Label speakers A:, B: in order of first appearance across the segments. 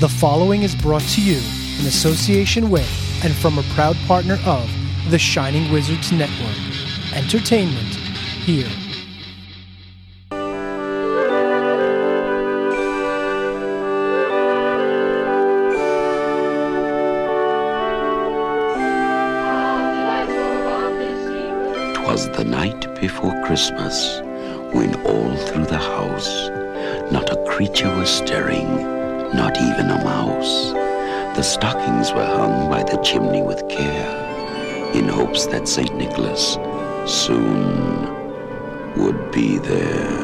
A: The following is brought to you in association with and from a proud partner of the Shining Wizards Network. Entertainment here.
B: Twas the night before Christmas, when all through the house not a creature was stirring, not even a mouse. The stockings were hung by the chimney with care, in hopes that St. Nicholas soon would be there.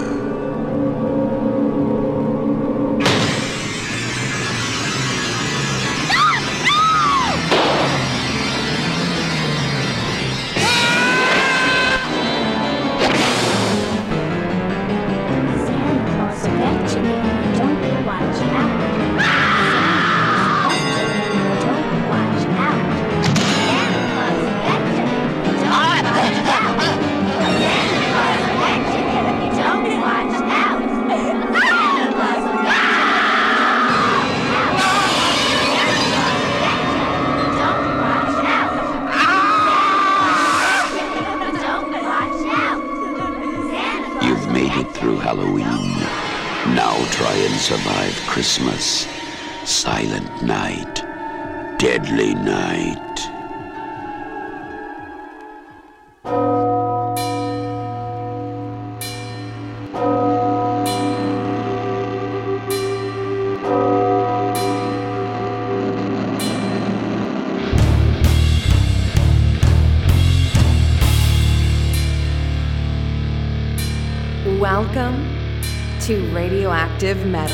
B: Christmas. Silent night. Deadly night.
C: Welcome to Radioactive Metal.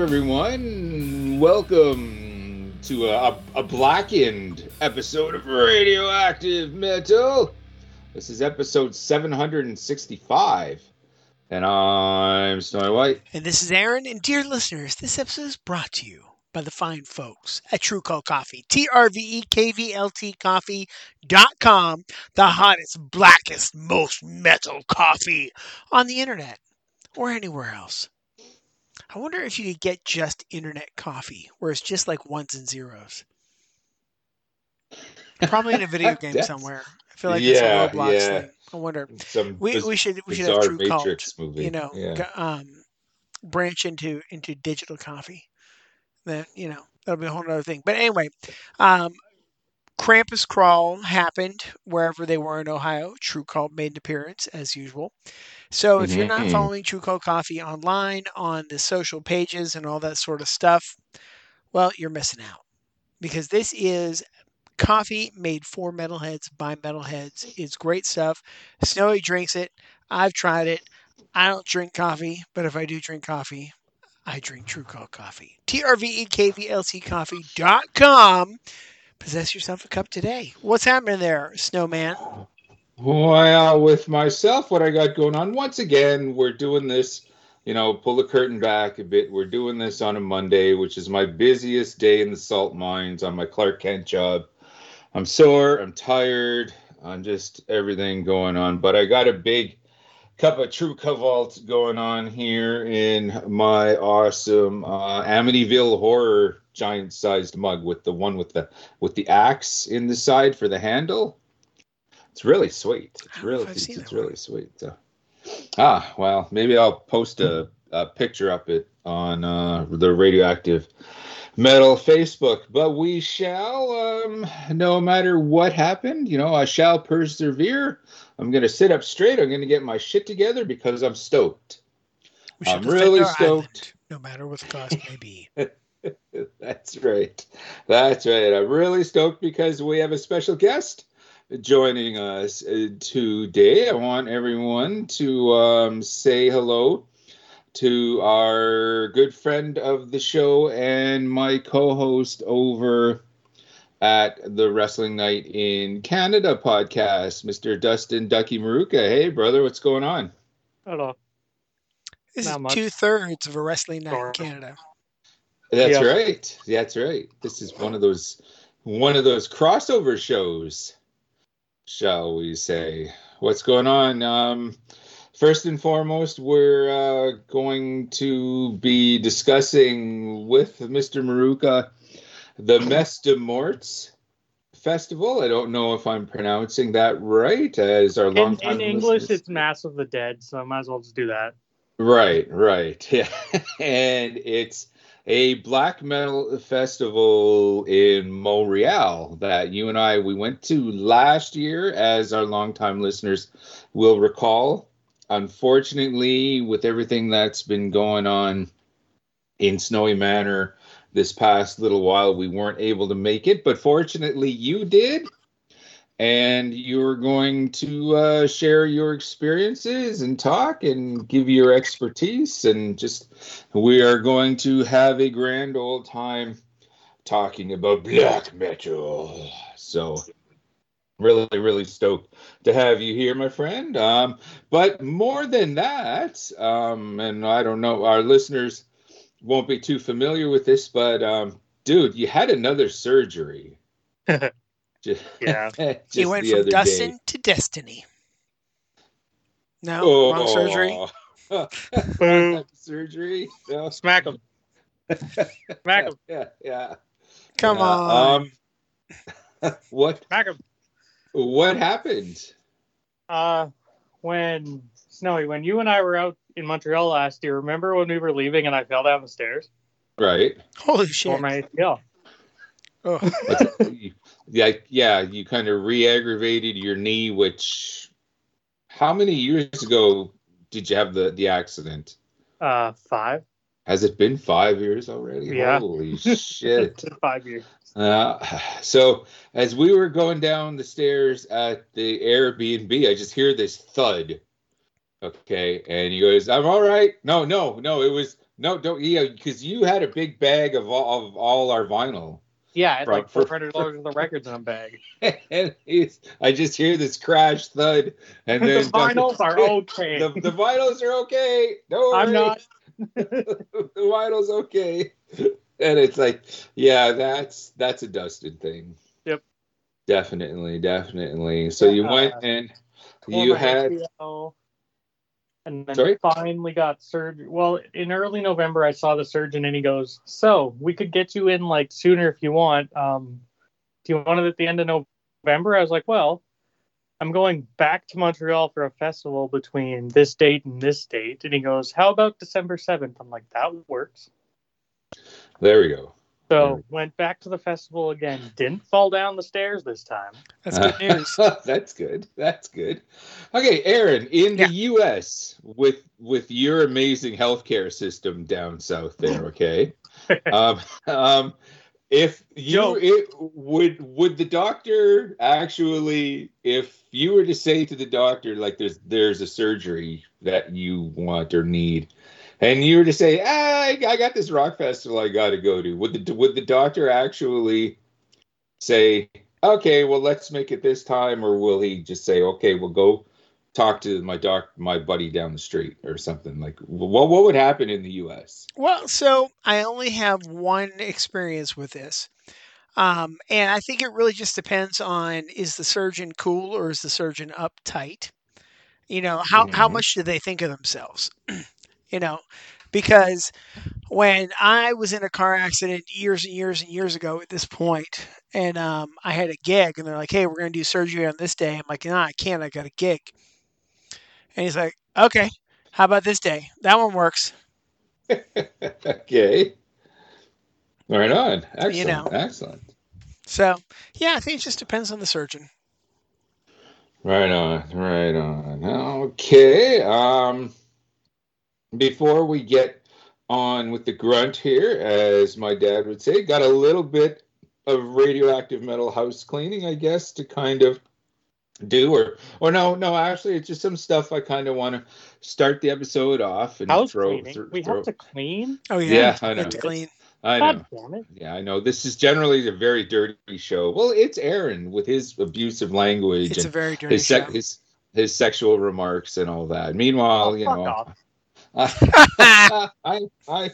D: Everyone? Welcome to a, a blackened episode of Radioactive Metal. This is episode 765, and I'm Snowy White.
E: And this is Aaron. And dear listeners, this episode is brought to you by the fine folks at True Cult Coffee. T R V E K V L T coffee.com. The hottest, blackest, most metal coffee on the internet or anywhere else. I wonder if you could get just internet coffee where it's just like ones and zeros. Probably in a video game somewhere. I feel like
D: Yeah,
E: it's a Roblox
D: yeah.
E: thing. I wonder.
D: Some
E: We,
D: biz-
E: we should we should have True Cult,
D: Matrix movie.
E: you know,
D: yeah.
E: um, branch into into digital coffee. Then you know that'll be a whole other thing. But anyway, um, Krampus Crawl happened wherever they were in Ohio. True Cult made an appearance as usual. So if you're not following True Cult Coffee online on the social pages and all that sort of stuff, well, you're missing out because this is coffee made for metalheads by metalheads. It's great stuff. Snowy drinks it. I've tried it. I don't drink coffee, but if I do drink coffee, I drink True Cult Coffee. T R V E K V L T coffee.com. Possess yourself a cup today. What's happening there, Snowman?
D: Well, with myself, what I got going on, once again, we're doing this, you know, pull the curtain back a bit. We're doing this on a Monday, which is my busiest day in the salt mines on my Clark Kent job. I'm sore, I'm tired, I'm just everything going on. But I got a big cup of True Cavalt going on here in my awesome uh, Amityville horror giant sized mug with the one with the with the axe in the side for the handle. It's really sweet. It's really it's, it's really sweet. Uh, ah, well, maybe I'll post a a picture up it on uh, the radioactive metal Facebook. But we shall, um, no matter what happened, you know, I shall persevere. I'm going to sit up straight. I'm going to get my shit together because I'm stoked. I'm really stoked.
E: island, no matter what the cost may be.
D: That's right. That's right. I'm really stoked because we have a special guest joining us uh, today. I want everyone to um, say hello to our good friend of the show and my co host over at the Wrestling Night in Canada podcast, Mr. Dustin Ducky Maruka. Hey, brother, what's going on?
F: Hello.
E: This
F: Not
E: is two thirds of a wrestling night in Canada.
D: That's
F: Yeah.
D: right. That's right. This is one of those one of those crossover shows, shall we say? What's going on? Um, first and foremost, we're uh, going to be discussing with Mr. Maruka the Mess de Morts Festival. I don't know if I'm pronouncing that right. As our
F: In,
D: longtime
F: in English,
D: listeners-
F: it's Mass of the Dead, so I might as well just do that.
D: Right, right. Yeah. and it's a black metal festival in Montreal that you and I we went to last year as our longtime listeners will recall. Unfortunately, with everything that's been going on in Snowy Manor this past little while, we weren't able to make it, but fortunately you did and you're going to uh, share your experiences and talk and give your expertise and just we are going to have a grand old time talking about black metal. So really really stoked to have you here my friend. Um, but more than that um, and i don't know our listeners won't be too familiar with this but um, dude you had another surgery just,
F: Yeah.
D: just
E: He went
D: the
E: from Dustin
D: day.
E: to Destiny. No,
D: Oh,
E: wrong surgery.
F: Boo.
D: surgery. No.
F: Smack him. Smack him.
D: Yeah, yeah.
E: Come
D: yeah.
E: on.
D: Um, what
F: Smack him.
D: what happened?
F: Uh, when Snowy, when you and I were out in Montreal last year, remember when we were leaving and I fell down the stairs
D: Right.
E: Holy
F: for
E: shit.
F: my ACL?
E: Oh,
D: yeah, yeah. You kind of re-aggravated your knee. Which, how many years ago did you have the the accident?
F: Uh, five.
D: Has it been five years already?
F: Yeah.
D: Holy shit.
F: five years.
D: Uh, so as we were going down the stairs at the Airbnb, I just hear this thud. Okay, and he goes, "I'm all right." No, no, no. It was no, don't yeah, because you had a big bag of all of all our vinyl,
F: Yeah, I had
D: For-
F: like
D: for-
F: four hundred dollars of records in a bag.
D: and he's, I just hear this crash thud, and
F: the vinyls are okay.
D: The, the vinyls are okay. No,
F: I'm not.
D: the vinyls okay. And it's like, yeah, that's that's a Dustin thing.
F: Yep.
D: Definitely, definitely. So you
F: Uh,
D: went and you had
F: ACL, and then
D: Sorry?
F: finally got surgery. Well, in early November, I saw the surgeon, and he goes, "So we could get you in like sooner if you want. Um, do you want it at the end of November?" I was like, "Well, I'm going back to Montreal for a festival between this date and this date." And he goes, "How about December 7th?" I'm like, "That works."
D: there we go.
F: So went back to the festival again. Didn't fall down the stairs this time.
E: that's good news.
D: That's good. That's good. Okay, Aaron, in
E: Yeah.
D: the U.S. with with your amazing healthcare system down south there, okay. um, um, if you
F: Joe.
D: it, would would the doctor actually, if you were to say to the doctor, like there's there's a surgery that you want or need, and you were to say, ah, I, I got this rock festival I got to go to, would the would the doctor actually say, okay, well let's make it this time, or will he just say, okay, we'll go talk to my doc, my buddy down the street, or something like? What what would happen in the U.S.?
E: Well, so I only have one experience with this. Um, and I think it really just depends on is the surgeon cool or is the surgeon uptight? You know, how, how
D: Mhm.
E: much do they think of themselves? you know, because when I was in a car accident years and years and years ago at this point, and um, I had a gig, and they're like, "Hey, we're going to do surgery on this day." I'm like, "No, I can't. I got a gig." And he's like, "Okay, how about this day? That one works."
D: okay. Right on. Excellent.
E: You know.
D: Excellent.
E: So yeah, I think it just depends on the surgeon.
D: Right on. Right on. Okay. Um before we get on with the grunt here, as my dad would say, got a little bit of radioactive metal house cleaning, I guess, to kind of do or or no no actually it's just some stuff i kind of want to start the episode off and
F: House
D: throw,
F: cleaning.
D: thro-
F: we
D: throw-
F: have to clean.
E: Oh yeah,
D: Yeah, I know.
E: to clean.
D: i know
F: God damn it.
D: yeah i know this is generally a very dirty show well it's aaron with his abusive language
E: It's a
D: and
E: very dirty
D: his,
E: show.
D: his his sexual remarks and all that meanwhile
F: Oh,
D: you
F: fuck
D: know
F: off.
D: I, I,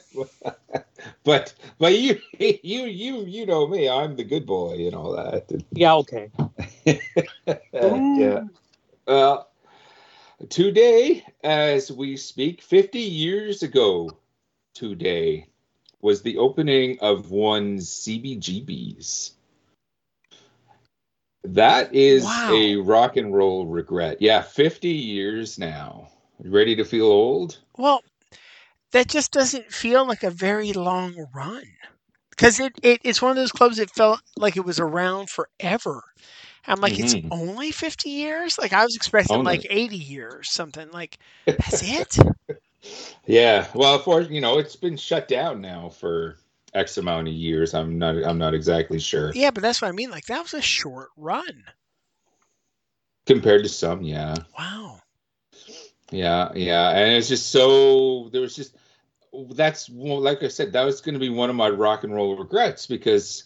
D: but but you you you you know me. I'm the good boy and all that.
F: Yeah, okay.
D: yeah. Uh, well, today, as we speak, 50 years ago, today was the opening of one CBGB's. That is
E: Wow.
D: a rock and roll regret. Yeah, 50 years now. Ready to feel old?
E: Well, that just doesn't feel like a very long run. Because it, it, it's one of those clubs that felt like it was around forever. I'm like,
D: Mhm.
E: it's only 50 years? Like, I was expecting
D: Only.
E: like 80 years, something. Like, that's it?
D: Yeah, well, for you know, it's been shut down now for X amount of years. I'm not. I'm not exactly sure.
E: yeah, but that's what I mean. Like, that was a short run.
D: Compared to some, yeah,
E: Wow.
D: Yeah, yeah, and it's just so there was just that's like I said, that was going to be one of my rock and roll regrets because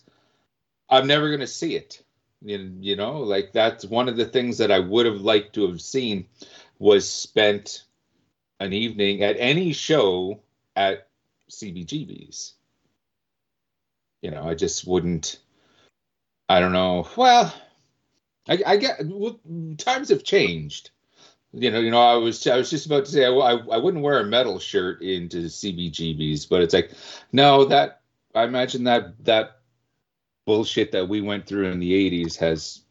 D: I'm never going to see it. You, you know, like that's one of the things that I would have liked to have seen was spent an evening at any show at CBGB's. You know, I just wouldn't. I don't know. Well, I, I get well, times have changed. You know, you know. I was I was just about to say I, I, I wouldn't wear a metal shirt into CBGB's, but it's like no, that I imagine that that bullshit that we went through in the '80s has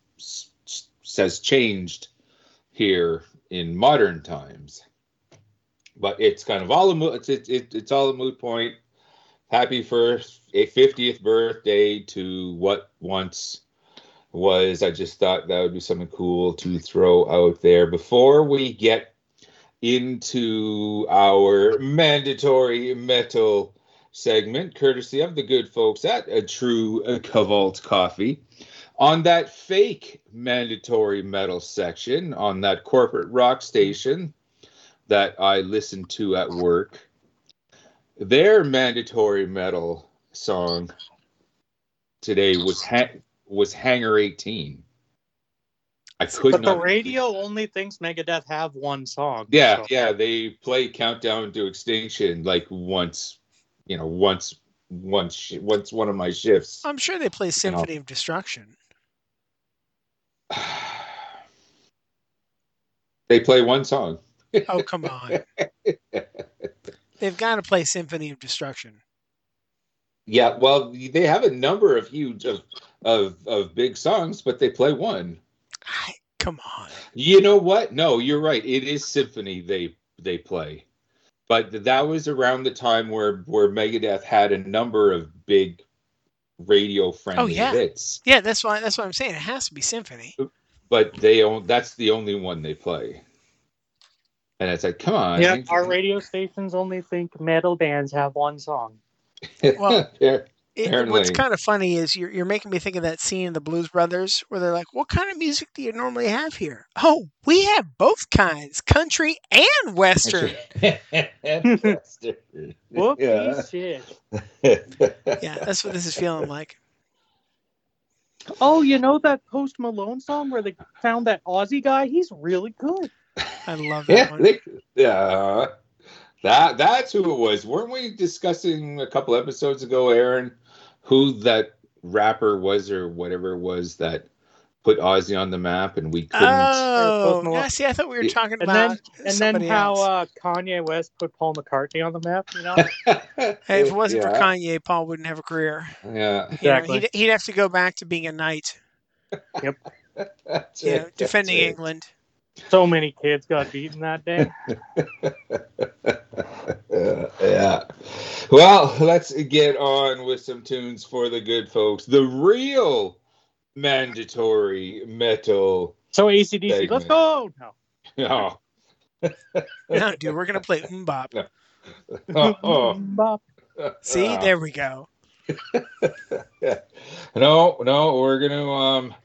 D: has changed here in modern times. But it's kind of all a moot. It's it, it, it's all a moot point. Happy first eh, a 50th birthday to what once was. I just thought that would be something cool to throw out there before we get into our mandatory metal segment, courtesy of the good folks at a true Cavalt Coffee. On that fake mandatory metal section, on that corporate rock station that I listen to at work, their mandatory metal song today was ha- was Hangar 18. I could
F: But the
D: not.
F: radio only thinks Megadeth have one song.
D: Yeah,
F: so-
D: yeah, they play Countdown to Extinction like once, you know, once, once, once one of my shifts.
E: I'm sure they play Symphony of Destruction.
D: they play one song.
E: Oh, come on. They've got to play Symphony of Destruction.
D: Yeah, well, they have a number of huge of of of big songs, but they play one.
E: I, come on.
D: You know what? No, you're right. It is symphony they they play, but that was around the time where where Megadeth had a number of big radio friendly
E: Oh, yeah.
D: hits,
E: Yeah, that's why. That's what I'm saying. It has to be Symphony.
D: but they own that's the only one they play. And it's like, come on,
F: Yeah, our radio stations only think metal bands have one song.
E: Well,
D: Yeah.
E: It, what's kind of funny is you're, you're making me think of that scene in the Blues Brothers where they're like, "What kind of music do you normally have here?" Oh, we have both kinds, country and western.
F: Whoopie
D: yeah.
F: shit.
E: yeah, that's what this is feeling like.
F: Oh, you know that Post Malone song where they found that Ozzy guy? He's really good.
E: I love that
D: Yeah,
E: one.
D: they, yeah. That that's who it was. Weren't we discussing a couple episodes ago, Aaron, who that rapper was or whatever it was that put Ozzy on the map and we couldn't
E: Oh,
F: Post Malone.
E: yeah. See, I thought we were
D: Yeah.
E: talking
F: And
E: about
F: then and then how uh, Kanye West put Paul McCartney on the map, you know?
E: hey, if it wasn't for Kanye, Paul wouldn't have a career.
D: Yeah.
E: You know,
F: Exactly.
E: he'd, he'd have to go back to being a knight, yep.
D: That's
E: you know,
D: it,
E: defending
D: that's it.
E: England.
F: So many kids got beaten that day.
G: yeah. Well, let's get on with some tunes for the good folks. The real mandatory metal.
F: So ACDC,
G: Segment.
F: let's go. No.
G: Oh,
D: No, dude, we're gonna play MMMBop.
G: oh, oh.
F: Bop.
D: See,
G: Ah.
D: there we go.
G: no, no, we're gonna um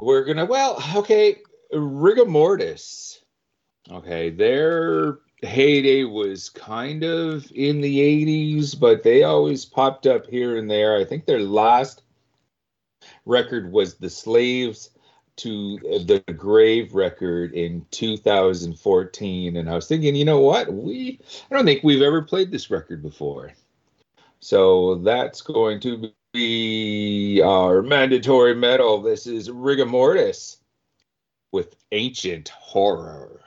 G: we're gonna well, okay, rigor mortis. Okay, their heyday was kind of in the 80s, but they always popped up here and there. I think their last record was The Slaves to the Grave record in 2014 and I was thinking, you know what? We I don't think we've ever played this record before. So that's going to be our mandatory metal. This is Rigor Mortis with Ancient Horror.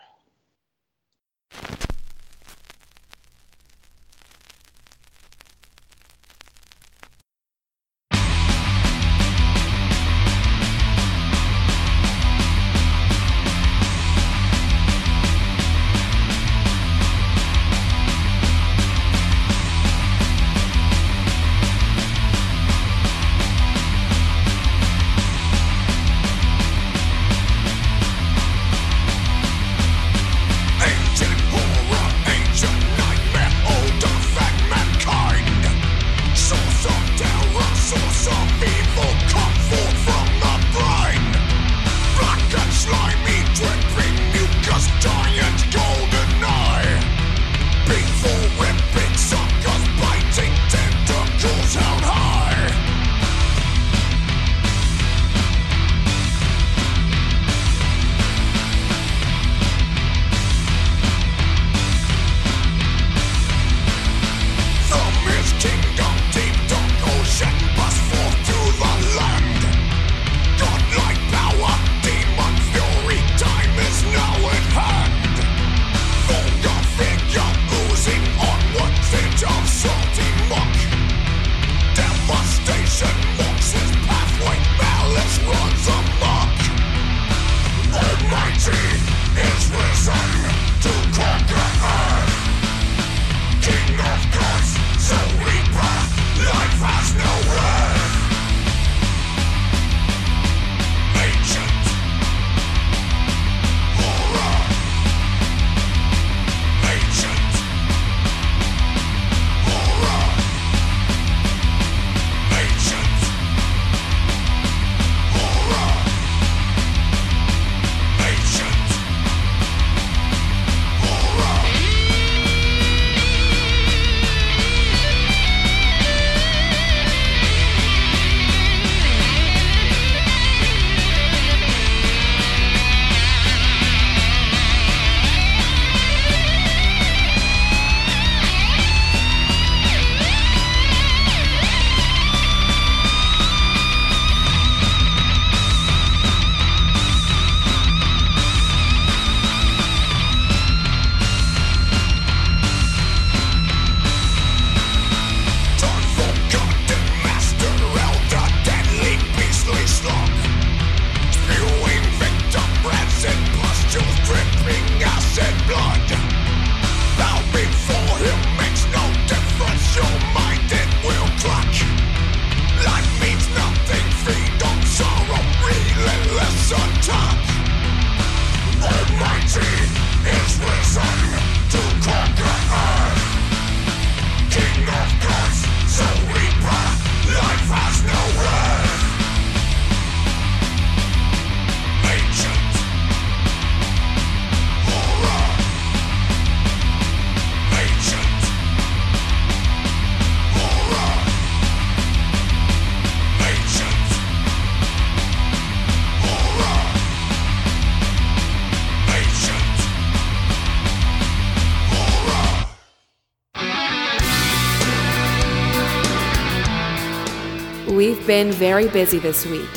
C: Been very busy this week.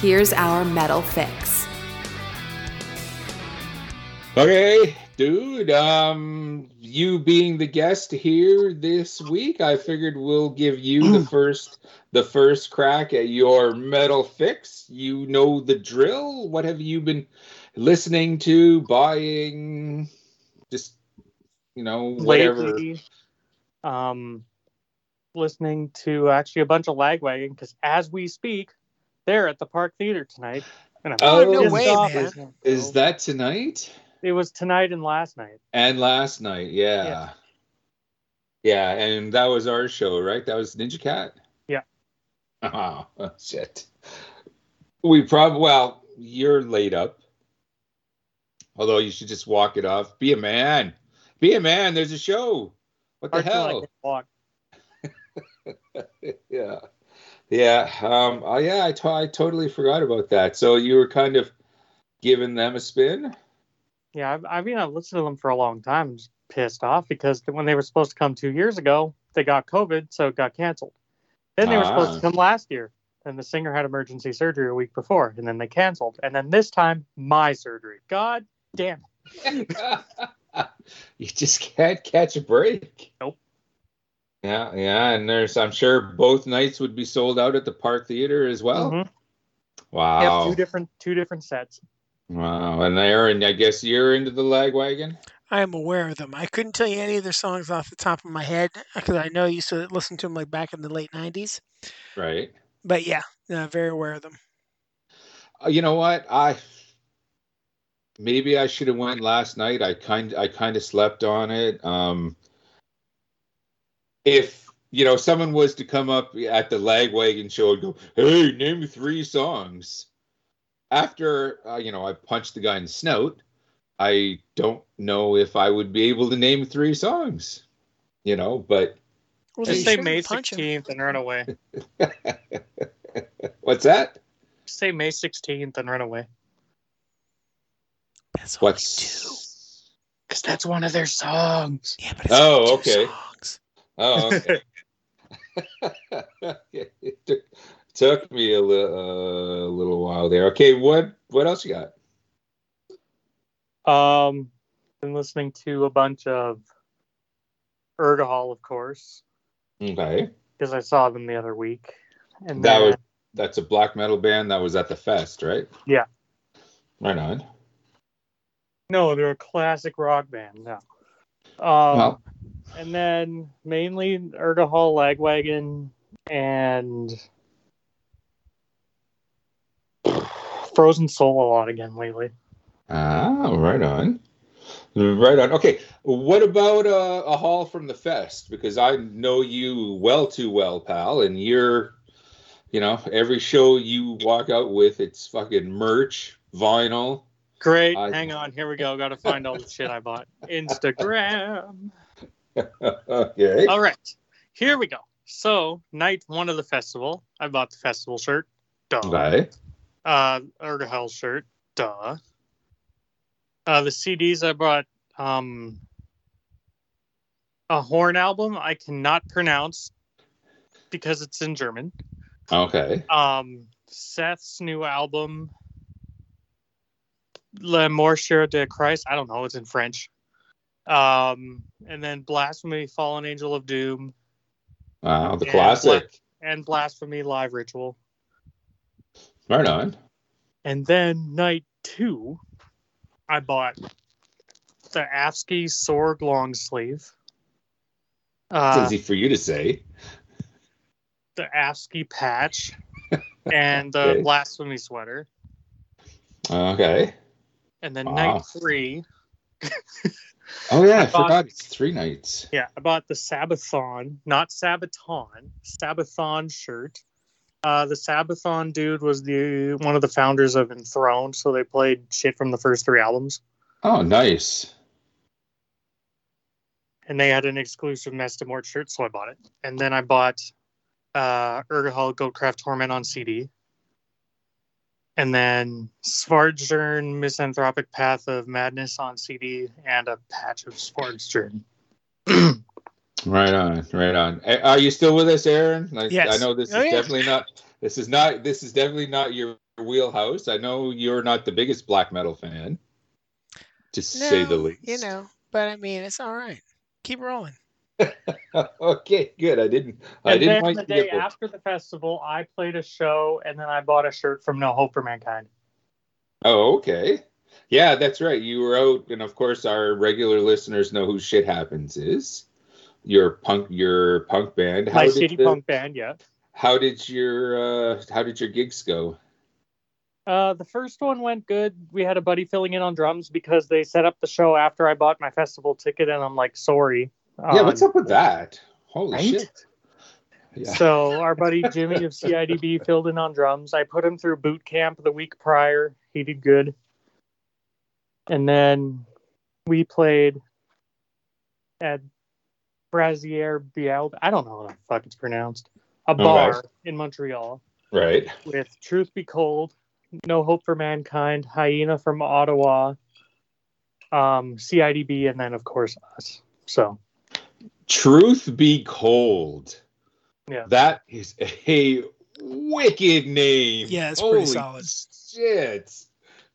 C: Here's our metal fix.
G: Okay, dude. Um, you being the guest here this week, I figured we'll give you the first the first crack at your metal fix. You know the drill. What have you been
D: listening to, buying, just you know, whatever.
F: lately um listening to actually a bunch of lagwagon because as we speak they're at the park theater tonight and I'm
D: Oh, no
E: way,
F: off
E: man.
F: as.
D: Is that tonight?
F: it was tonight and last night
D: And last night, yeah.
F: Yeah.
D: Yeah, and that was our show, right? That was Ninja Cat?
F: Yeah.
D: Oh, shit. We probably, well, you're laid up. Although you should just walk it off. Be a man. Be a man. There's a show. What the
F: Hard till I
D: hell? yeah. Yeah. Um, oh, yeah, I, I totally forgot about that. So you were kind of giving them a spin?
F: yeah I, I mean i've listened to them for a long time i'm just pissed off because when they were supposed to come two years ago they got covid so it got canceled then they were supposed
D: Ah.
F: to come last year and the singer had emergency surgery a week before and then they canceled and then this time my surgery god damn it.
D: you just can't catch a break.
F: Nope.
D: Yeah, yeah, and there's I'm sure both nights would be sold out at the Park Theater as well.
F: Mhm.
D: Wow.
F: Yep, two different two different sets
D: wow. And Aaron, I guess you're into the Lagwagon?
E: I am aware of them. I couldn't tell you any of their songs off the top of my head because I know you used to listen to them like back in the late '90s.
D: Right.
E: But yeah, uh, very aware of them.
D: Uh, you know what? I maybe I should have went last night. I kind I kind of slept on it. Um if you know someone was to come up at the Lagwagon show and go, "Hey, name three songs." After uh, you know, I punched the guy in the snout. I don't know if I would be able to name three songs. You know, but
E: Well,
F: Just say May
E: punch 'em.
F: 16th and run away.
D: what's that?
F: Say May 16th and run away.
E: That's only two.
D: What's
F: Because that's one of their songs.
E: Yeah, but it's
D: Oh,
E: only two
D: okay.
E: songs.
D: Oh, okay. it took, took me a, li- uh, little while there. Okay, what what else you got?
F: Um, been listening to a bunch of Urgehal, of course,
D: Okay,
F: because I saw them the other week. And
D: that
F: then,
D: was that's a black metal band that was at the fest, right?
F: Yeah.
D: Right on.
F: no, they're a classic rock band. No. Um,
D: well,
F: and then mainly Urgehal, Lagwagon, and Frozen Soul a lot again lately.
D: ah, right on. Right on. Okay, what about uh, a haul from the fest? Because I know you well too well, pal, and you're, you know, every show you walk out with, it's fucking merch, vinyl.
F: Great.
D: I-
F: Hang on. Here we go. Got to find all the shit I bought. Instagram.
D: Okay.
F: All right. Here we go. So, night one of the festival, I bought the festival shirt. Duh.
D: Okay.
F: Uh, Urgehal shirt. Duh. Uh, the CDs I bought. Um, a horn album I cannot pronounce because it's in German.
D: Okay.
F: Um, Seth's new album, La Morsure du Christ. I don't know. It's in French. Um, and then Blasphemy, Fallen Angel of Doom,
D: Wow, the
F: and
D: classic.
F: And Blasphemy Live Ritual.
D: Right on.
F: And then night two, I bought the Afsky Sorg long sleeve.
D: It's
F: Uh,
D: easy for you to say.
F: the Afsky patch and the
D: Okay.
F: blasphemy sweater.
D: Okay.
F: And then
D: Wow.
F: night three,
D: Oh yeah, I,
F: I bought-
D: forgot it's three nights.
F: yeah, I bought the Sabathan, not Sabaton, Sabathan shirt. Uh, the Sabathan dude was the one of the founders of Enthroned, so they played shit from the first three albums,
D: Oh, nice.
F: and they had an exclusive Messe des Morts shirt, so I bought it. And then I bought uh, Urgehal Goatcraft Torment on CD, and then Svartjern Misanthropic Path of Madness on CD, and a patch of Svartjern.
D: Right on, right on. Are you still with us, Aaron? Like,
E: Yes.
D: I know this
E: Oh,
D: is
E: yeah.
D: definitely not. This is not. This is definitely not your wheelhouse. I know you're not the biggest black metal fan, to say the
E: No,
D: least.
E: You know, but I mean, it's all right. Keep rolling.
D: Okay, good. I didn't. I didn't
F: then the day after the festival, I played a show, and then I bought a shirt from No Hope for Mankind.
D: Oh, okay. Yeah, that's right. You were out, and of course, our regular listeners know who Shit Happens is. Your punk, your punk band.
F: My
D: did
F: city
D: the-
F: punk band, yeah.
D: How did your uh, How did your gigs go?
F: Uh, the first one went good. We had a buddy filling in on drums because they set up the show after I bought my festival ticket, and I'm like, sorry.
D: Yeah, what's
F: Um,
D: up with that? Holy
F: right?
D: shit! Yeah.
F: So our buddy Jimmy of CIDB filled in on drums. I put him through boot camp the week prior. He did good. And then we played at Brazier Biel. I don't know how the fuck it's pronounced. A bar
D: right.
F: in Montreal
D: right.
F: with Truth Be Cold, No Hope for Mankind, Hyena from Ottawa, um, CIDB, and then of course us. So
D: Truth be cold.
F: Yeah.
D: That is a wicked name.
E: Yeah, it's pretty solid.
D: Shit.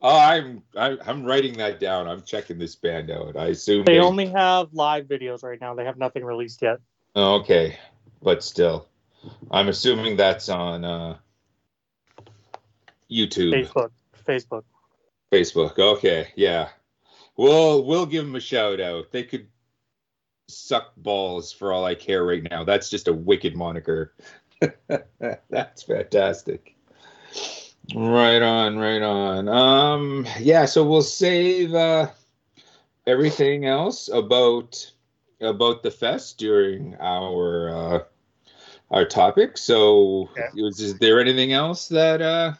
D: Oh, I'm I, I'm writing that down. I'm checking this band out. I assume
F: they only have live videos right now. They have nothing released yet.
D: Oh, okay, but still, I'm assuming that's on uh, YouTube,
F: Facebook. Facebook.
D: Facebook. Okay, yeah. We'll we'll give them a shout out. They could suck balls for all I care right now. That's just a wicked moniker. that's fantastic. Right on, right on. Um, yeah. So we'll save uh, everything else about about the fest during our uh, our topic. So,
F: Okay.
D: is, is there anything else that uh,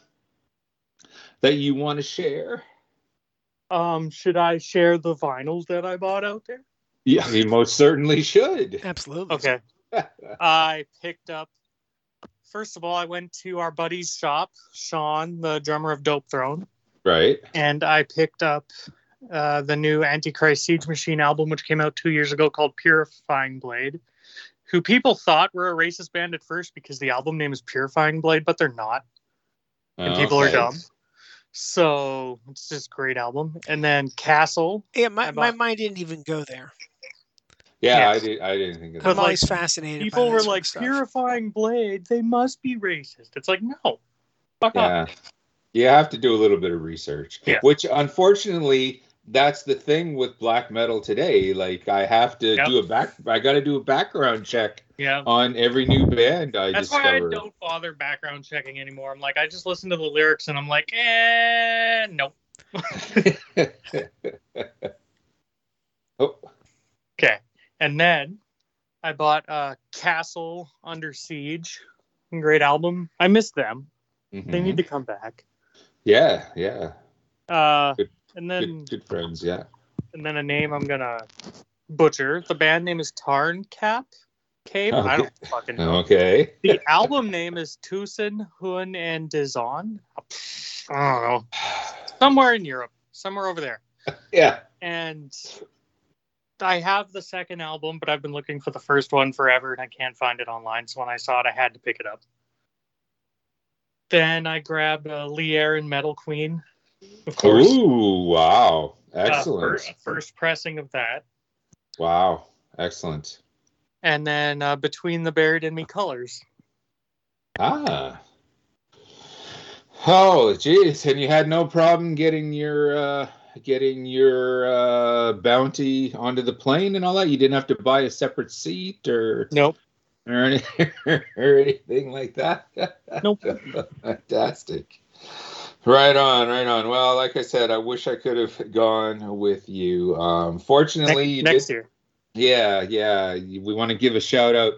D: that you want to share?
F: Um, should I share the vinyls that I bought out there?
D: Yeah, you most certainly should.
E: Absolutely.
F: Okay. I picked up. First of all, I went to our buddy's shop, Sean, the drummer of Dopethrone,
D: Right.
F: and I picked up uh, the new Antichrist Siege Machine album, which came out two years ago, called Purifying Blade. Who people thought were a racist band at first because the album name is Purifying Blade, but they're not, and people are dumb. So it's just a great album. And then Castle,
E: Yeah, my,
F: I
E: my mind didn't even go there.
D: Yeah,
F: Yeah.
D: I did. I didn't think of
F: But
E: I'm
D: that.
F: like,
E: always fascinated.
F: people
E: that
F: were like,
E: stuff.
F: Purifying Blade, they must be racist. It's like, no, fuck off.
D: Yeah, you have to do a little bit of research.
F: Yeah.
D: Which, unfortunately, that's the thing with black metal today. Like, I have to
F: Yep.
D: do a back. I got to do a background check
F: Yeah.
D: on every new band I
F: That's why I don't bother background checking anymore. I'm like, I just listen to the lyrics and I'm like, eh, nope.
D: oh,
F: Okay. And then I bought uh, Castle Under Siege. Great album. I miss them. They
D: mhm.
F: need to come back.
D: Yeah, yeah.
F: Uh,
D: Good-
F: and then
D: Good, good friends. Yeah.
F: and then a name I'm gonna butcher. The band name is Tarn Cap Cave. I don't fucking know.
D: Okay.
F: The album name is Tucson, Hun, and Dizon. I don't know. Somewhere in Europe. Somewhere over there.
D: Yeah.
F: And I have the second album, but I've been looking for the first one forever and I can't find it online. So when I saw it, I had to pick it up. Then I grabbed uh, Lee Aaron Metal Queen, of course.
D: Ooh! Wow.
F: Uh,
D: Excellent.
F: first pressing of that.
D: Wow. Excellent.
F: And then uh, Between the Buried and Me Colors.
D: Ah. Oh, geez. And you had no problem getting your uh getting your uh bounty onto the plane and all that? You didn't have to buy a separate seat or
F: Nope.
D: or, any, or anything like that?
F: Nope.
D: Fantastic. Right on, right on. Well, like I said, I wish I could have gone with you. Um fortunately,
F: next
D: did-
F: year.
D: yeah, yeah. We want to give a shout out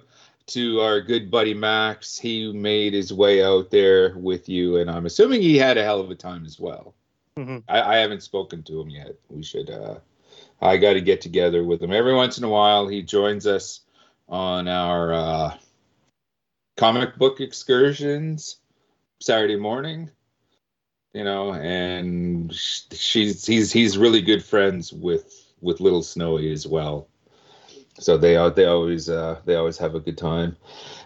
D: to our good buddy Max. He made his way out there with you, and I'm assuming he had a hell of a time as well.
F: Mhm.
D: I, I haven't spoken to him yet. We should. Uh, I got to get together with him every once in a while. He joins us on our uh, comic book excursions Saturday morning. You know, and she's he's he's really good friends with with Little Snowy as well so they are they always uh they always have a good time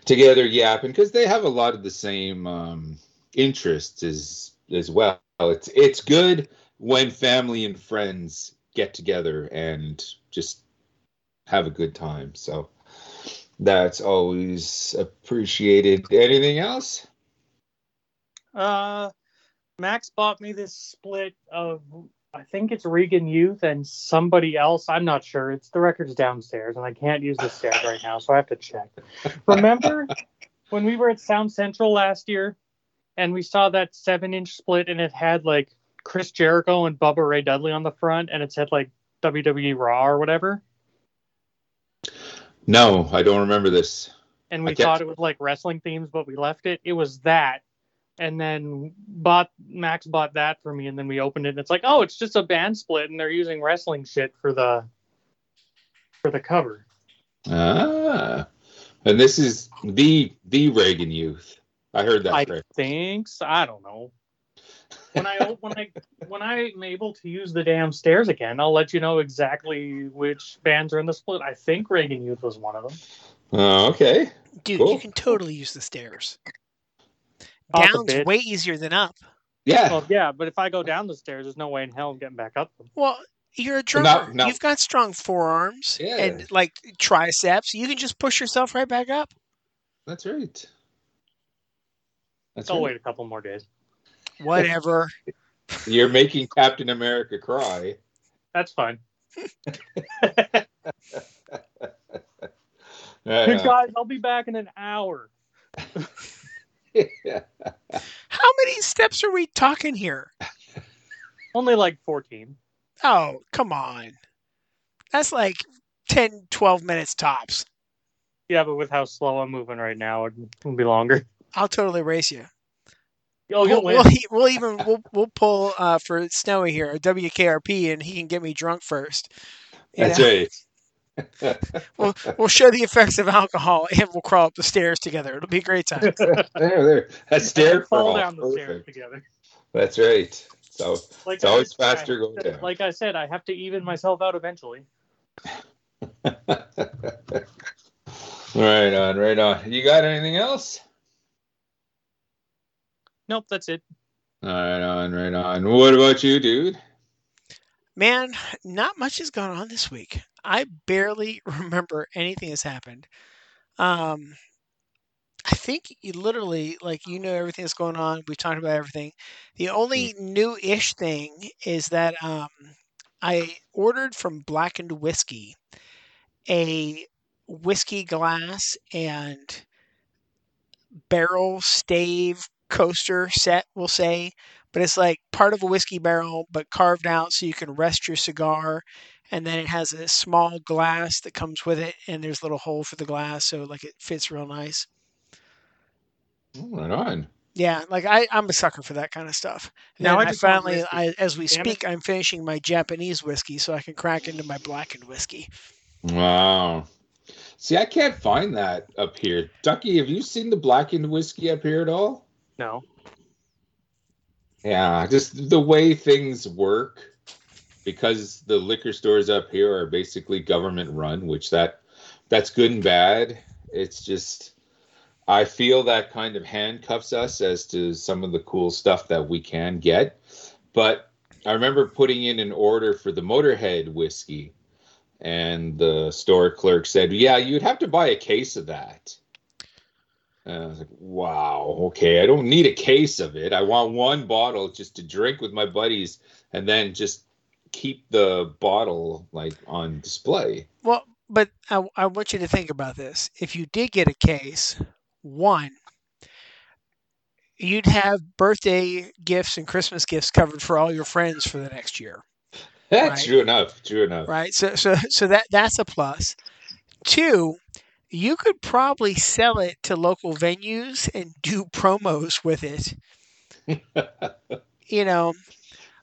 D: together yapping because they have a lot of the same um interests as as well it's it's good when family and friends get together and just have a good time so that's always appreciated anything else
F: Uh, Max bought me this split of I think it's Reagan Youth and somebody else. I'm not sure. It's the records downstairs, and I can't use the stairs right now, so I have to check. Remember when we were at Sound Central last year, and we saw that seven-inch split, and it had like Chris Jericho and Bubba Ray Dudley on the front, and it said like WWE Raw or whatever,
D: No, I don't remember this.
F: and we thought it was like wrestling themes, but we left it. It was that. And then bought Max bought that for me, and then we opened it. And it's like, oh, it's just a band split, and they're using wrestling shit for the for the cover.
D: Ah, and this is the the Reagan Youth. I heard that.
F: I
D: correct.
F: think so. I don't know. When I when I when I'm able to use the damn stairs again, I'll let you know exactly which bands are in the split. I think Reagan Youth was one of them.
D: Oh, okay.
E: Dude,
D: Cool.
E: you can totally use the stairs.
F: Off
E: Down's way easier than up.
D: Yeah.
F: Well, yeah, but if I go down the stairs, there's no way in hell I'm getting back up them.
E: Well, you're a
D: Well,
E: drummer.
D: now- now-
E: You've got strong forearms
D: Yeah.
E: and like triceps. You can just push yourself right back up.
D: That's right. That's
F: I'll
D: right.
F: wait a couple more days.
E: Whatever.
D: You're making Captain America cry.
F: That's fine.
D: Yeah.
F: Hey guys, I'll be back in an hour.
D: Yeah.
E: How many steps are we talking here?
F: Only like 14.
E: Oh, come on. That's like 10, 12 minutes tops.
F: Yeah, but with how slow I'm moving right now, it'll be longer.
E: I'll totally race you.
F: Oh,
E: We'll,
F: you'll win.
E: we'll, we'll even we'll, we'll pull uh, for Snowy here a WKRP, and he can get me drunk first.
D: That's
E: know?
D: right.
E: We'll we'll share the effects of alcohol, and we'll crawl up the stairs together. It'll be a great time.
D: there, there. That's stair
F: fall down the stairs together.
D: That's right. So
F: Like
D: It's always
F: I-
D: faster going down.
F: Like I said, I have to even myself out eventually.
D: right on, right on. You got anything else?
F: Nope, that's it.
D: Right on, right on. What about you, dude?
E: Man, not much has gone on this week. I barely remember anything has happened. Um, I think you literally, like, you know everything that's going on. We've talked about everything. The only new-ish thing is that um, I ordered from Blackened Whiskey a whiskey glass and barrel stave coaster set, we'll say, but it's like part of a whiskey barrel, but carved out so you can rest your cigar. And then it has a small glass that comes with it, and there's a little hole for the glass, so like it fits real nice.
D: Oh, Right on.
E: Yeah, like I, I'm a sucker for that kind of stuff.
F: Now
E: Now
F: I
E: I finally. I, as we
F: Damn it.
E: speak, I'm finishing my Japanese whiskey so I can crack into my blackened whiskey.
D: Wow. See, I can't find that up here. Ducky, have you seen the blackened whiskey up here at all?
F: No.
D: Yeah, just the way things work because the liquor stores up here are basically government run, which that that's good and bad. It's just I feel that kind of handcuffs us as to some of the cool stuff that we can get. But I remember putting in an order for the Motorhead whiskey and the store clerk said, "Yeah, you'd have to buy a case of that." And I was like, "Wow, okay, I don't need a case of it. I want one bottle just to drink with my buddies, and then just keep the bottle like on display."
E: Well, but I, I want you to think about this. If you did get a case, one, you'd have birthday gifts and Christmas gifts covered for all your friends for the next year, Right.
D: True enough. True enough.
E: right? So, so, so that that's a plus. Two, you could probably sell it to local venues and do promos with it. you know,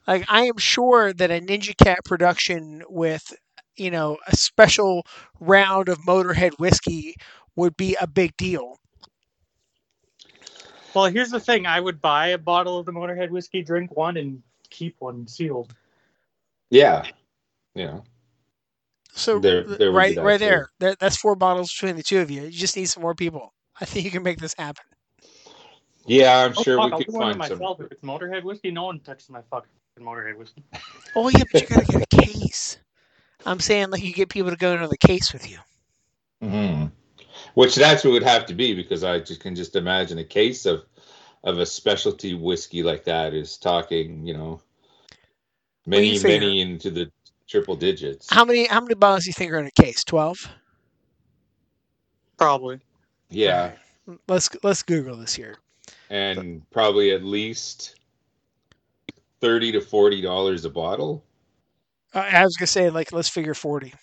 E: like I am sure that a Ninja Cat production with, you know, a special round of Motorhead whiskey would be a big deal.
F: Well, here's the thing. I would buy a bottle of the Motorhead whiskey, drink one, and keep one sealed.
D: Yeah. Yeah.
E: So
D: There-
E: th-
D: there
E: right, right there, there, that's four bottles between the two of you. You just need some more people. I think you can make this happen.
D: Yeah, I'm
F: Oh,
D: sure
F: fuck,
D: we
F: I'll
D: could find
F: myself.
D: some.
F: If it's Motorhead whiskey, no one touches my fucking Motorhead whiskey.
E: Oh yeah, but you gotta get a case. I'm saying like you get people to go into the case with you.
D: Mhm. Which that's what it would have to be because I just can just imagine a case of of a specialty whiskey like that is talking, you know, many many into the triple digits.
E: How many how many bottles do you think are in a case? Twelve.
F: Probably.
D: Yeah,
E: Let's let's Google this here.
D: and probably at least thirty to forty dollars a bottle.
E: Uh, I was gonna say like let's figure forty.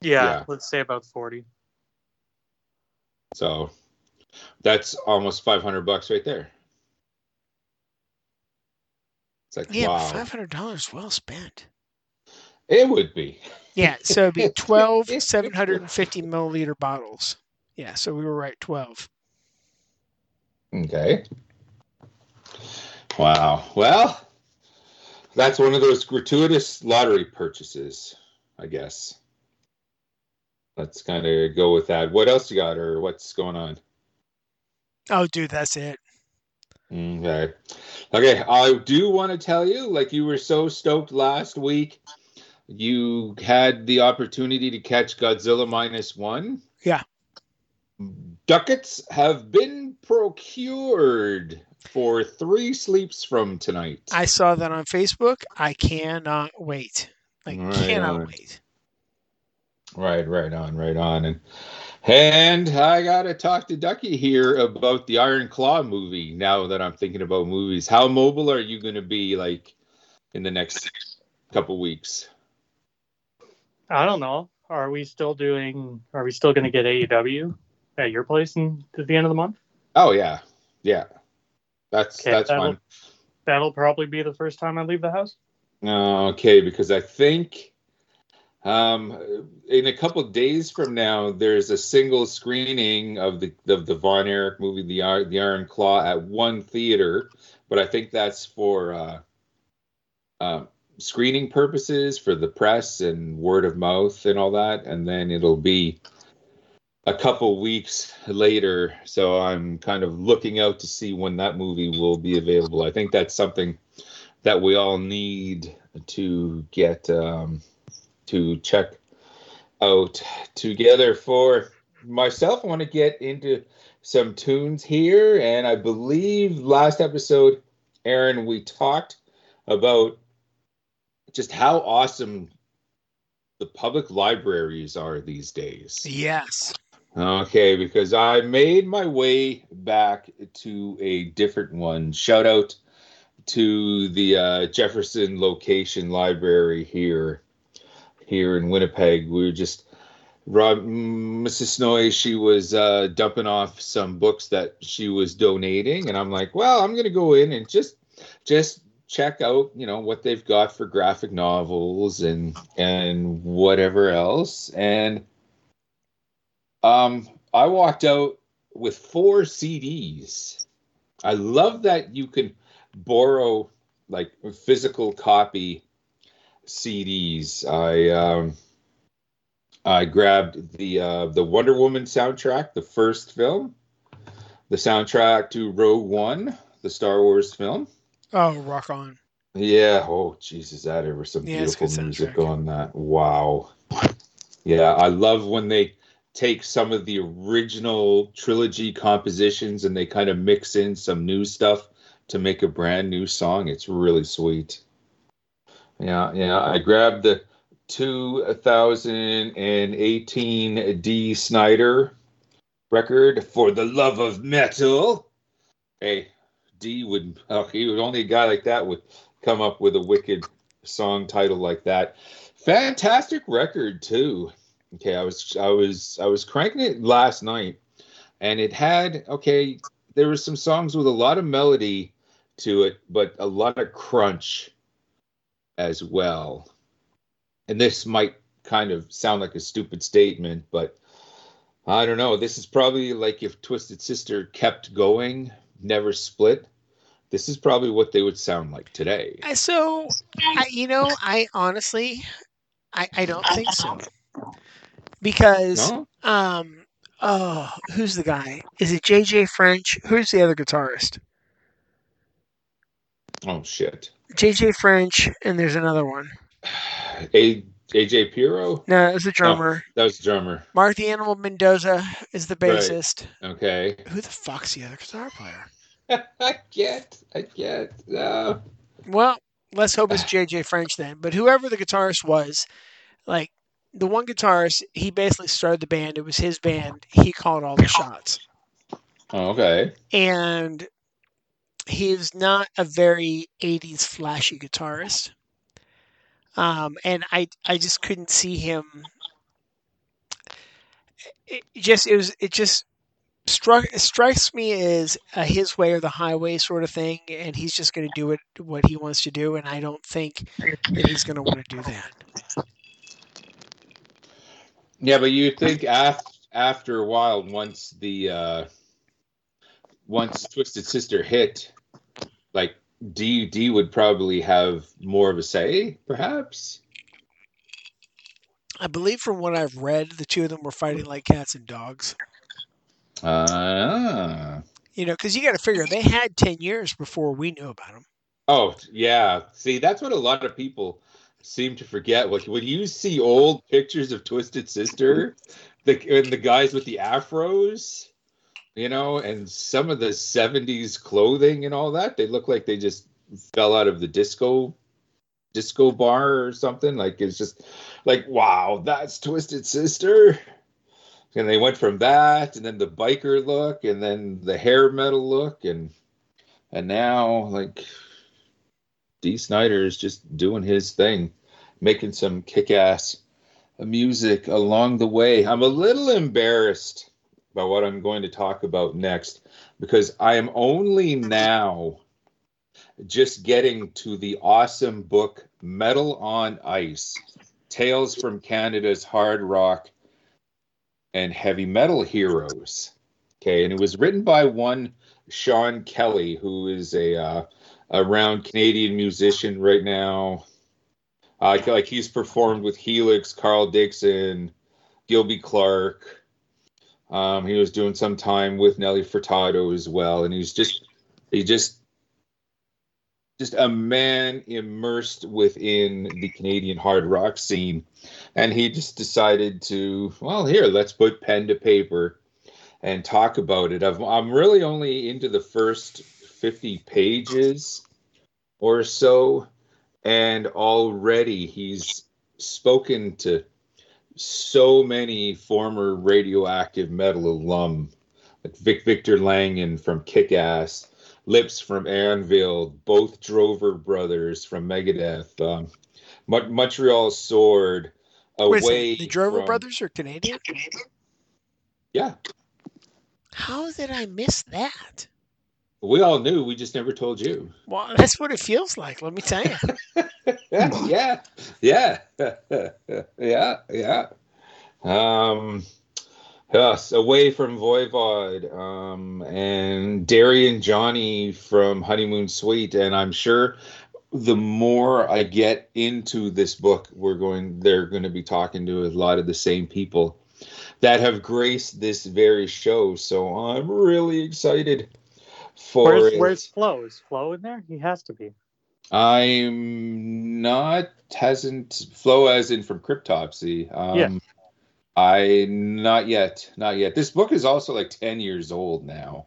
F: Yeah,
D: Yeah.
F: let's say about 40.
D: So that's almost five hundred bucks right there. It's like
E: Yeah,
D: wow,
E: five hundred dollars well spent.
D: It would be.
E: Yeah, so it'd be 12 750 milliliter bottles. Yeah, so we were right, 12.
D: Okay. Wow. Well, that's one of those gratuitous lottery purchases, I guess. Let's kind of go with that. What else you got, or what's going on?
E: Oh, dude, that's it.
D: Mm, okay. Okay. I do want to tell you, like you were so stoked last week, you had the opportunity to catch Godzilla minus one.
E: Yeah.
D: Ducats have been procured for three sleeps from tonight.
E: I saw that on Facebook. I cannot wait. I
D: Right
E: cannot
D: on.
E: wait.
D: Right, right on, right on. And and I gotta talk to Ducky here about the Iron Claw movie now that I'm thinking about movies. How mobile are you gonna be like in the next couple weeks?
F: I don't know. Are we still doing? Are we still going to get AEW at your place in, at the end of the month?
D: Oh yeah. Yeah. That's
F: Okay,
D: that's
F: that'll-
D: fine.
F: That'll probably be the first time I leave the house.
D: Okay, because I think um, in a couple days from now, there's a single screening of the of the Von Erich movie, the Iron, the Iron Claw, at one theater. But I think that's for uh, uh, screening purposes, for the press and word of mouth and all that. And then it'll be a couple weeks later. So I'm kind of looking out to see when that movie will be available. I think that's something that we all need to get um, to check out together. For myself, I want to get into some tunes here, and I believe last episode, Aaron, we talked about just how awesome the public libraries are these days.
E: Yes.
D: Okay, because I made my way back to a different one. Shout out to the uh, Jefferson Location Library here, here in Winnipeg. We were just Rob, Mrs. Snowy. She was uh, dumping off some books that she was donating, and I'm like, well, I'm gonna go in and just, just check out, you know, what they've got for graphic novels and and whatever else, and um, I walked out with four CDs. I love that you can borrow like physical copy CDs. I um, I grabbed the uh, the Wonder Woman soundtrack, the first film, the soundtrack to Rogue One, the Star Wars film.
E: Oh, rock on.
D: Yeah. Oh, Jesus, that was some
E: Yeah,
D: beautiful music on that. Wow. Yeah, I love when they take some of the original trilogy compositions and they kind of mix in some new stuff to make a brand new song. It's really sweet. Yeah, yeah. I grabbed the 2018 Dee Snider record for the love of metal. Hey, Dee would oh, he would only a guy like that would come up with a wicked song title like that. Fantastic record too. Okay, I was I was I was cranking it last night, and it had okay. There were some songs with a lot of melody to it, but a lot of crunch as well. And this might kind of sound like a stupid statement, but I don't know. This is probably like if Twisted Sister kept going, never split. This is probably what they would sound like today.
E: So, I, you know, I honestly, I, I don't think so. Because,
D: No?
E: um, oh, who's the guy? Is it Jay Jay French? Who's the other guitarist?
D: Oh shit.
E: Jay Jay French, and there's another one.
D: A A.J. Pero?
E: No, was the drummer.
D: That was the drummer.
E: Mark the Animal Mendoza is the
D: Right.
E: bassist.
D: Okay.
E: Who the fuck's the other guitar player?
D: I get. I get. No.
E: Well, let's hope it's Jay Jay French then. But whoever the guitarist was, like the one guitarist, he basically started the band. It was his band. He called all the shots.
D: Oh, okay.
E: and he's not a very 80s flashy guitarist um, and I, I just couldn't see him it just it was it just struck it strikes me as a his way or the highway sort of thing and he's just going to do it what he wants to do and i don't think that he's going to want to do that
D: Yeah, but you think after after a while, once the uh, once Twisted Sister hit, like Dee Dee would probably have more of a say, perhaps.
E: i believe from what i've read the two of them were fighting like cats and dogs
D: Ah.
E: you know because you got to figure they had 10 years before we knew about them
D: Oh yeah. See, that's what a lot of people seem to forget. Like when you see old pictures of Twisted Sister, the and the guys with the afros, you know, and some of the '70s clothing and all that, they look like they just fell out of the disco disco bar or something. Like it's just like wow, that's Twisted Sister. And they went from that, and then the biker look, and then the hair metal look, and and now like Dee Snider is just doing his thing, making some kick-ass music along the way. I'm a little embarrassed about what I'm going to talk about next because I am only now just getting to the awesome book Metal on Ice: Tales from Canada's Hard Rock and Heavy Metal Heroes. Okay, and it was written by one Sean Kelly, who is a uh, around Canadian musician right now. Uh, like he's performed with Helix, Carl Dixon, Gilby Clarke. Um, he was doing some time with Nelly Furtado as well, and he's just he just just a man immersed within the Canadian hard rock scene, and he just decided to well here let's put pen to paper and talk about it. I've, I'm really only into the first 50 pages or so, and already he's spoken to so many former radioactive metal alum, like Vic Victor Langen from Kick Axe, Lips from Anvil, both Drover brothers from Megadeth, um, Mon- Montreal Sword.
E: Wait
D: Away
E: second, the Drover
D: from-
E: brothers are Canadian?
D: Yeah,
E: How did I miss that?
D: we all knew. We just never told you.
E: Well, that's what it feels like. Let me tell you.
D: yeah, yeah, yeah, yeah. Um, yes, away from Voivod, um, and Darian Johnny from Honeymoon Suite, and I'm sure the more I get into this book, we're going. They're going to be talking to a lot of the same people that have graced this very show. So I'm really excited for
F: Where's
D: it.
F: Where's Flo? Is Flo in there? He has to be.
D: I'm not hasn't Flo as in from cryptopsy. Um,
F: Yeah.
D: I not yet, not yet. This book is also like ten years old now,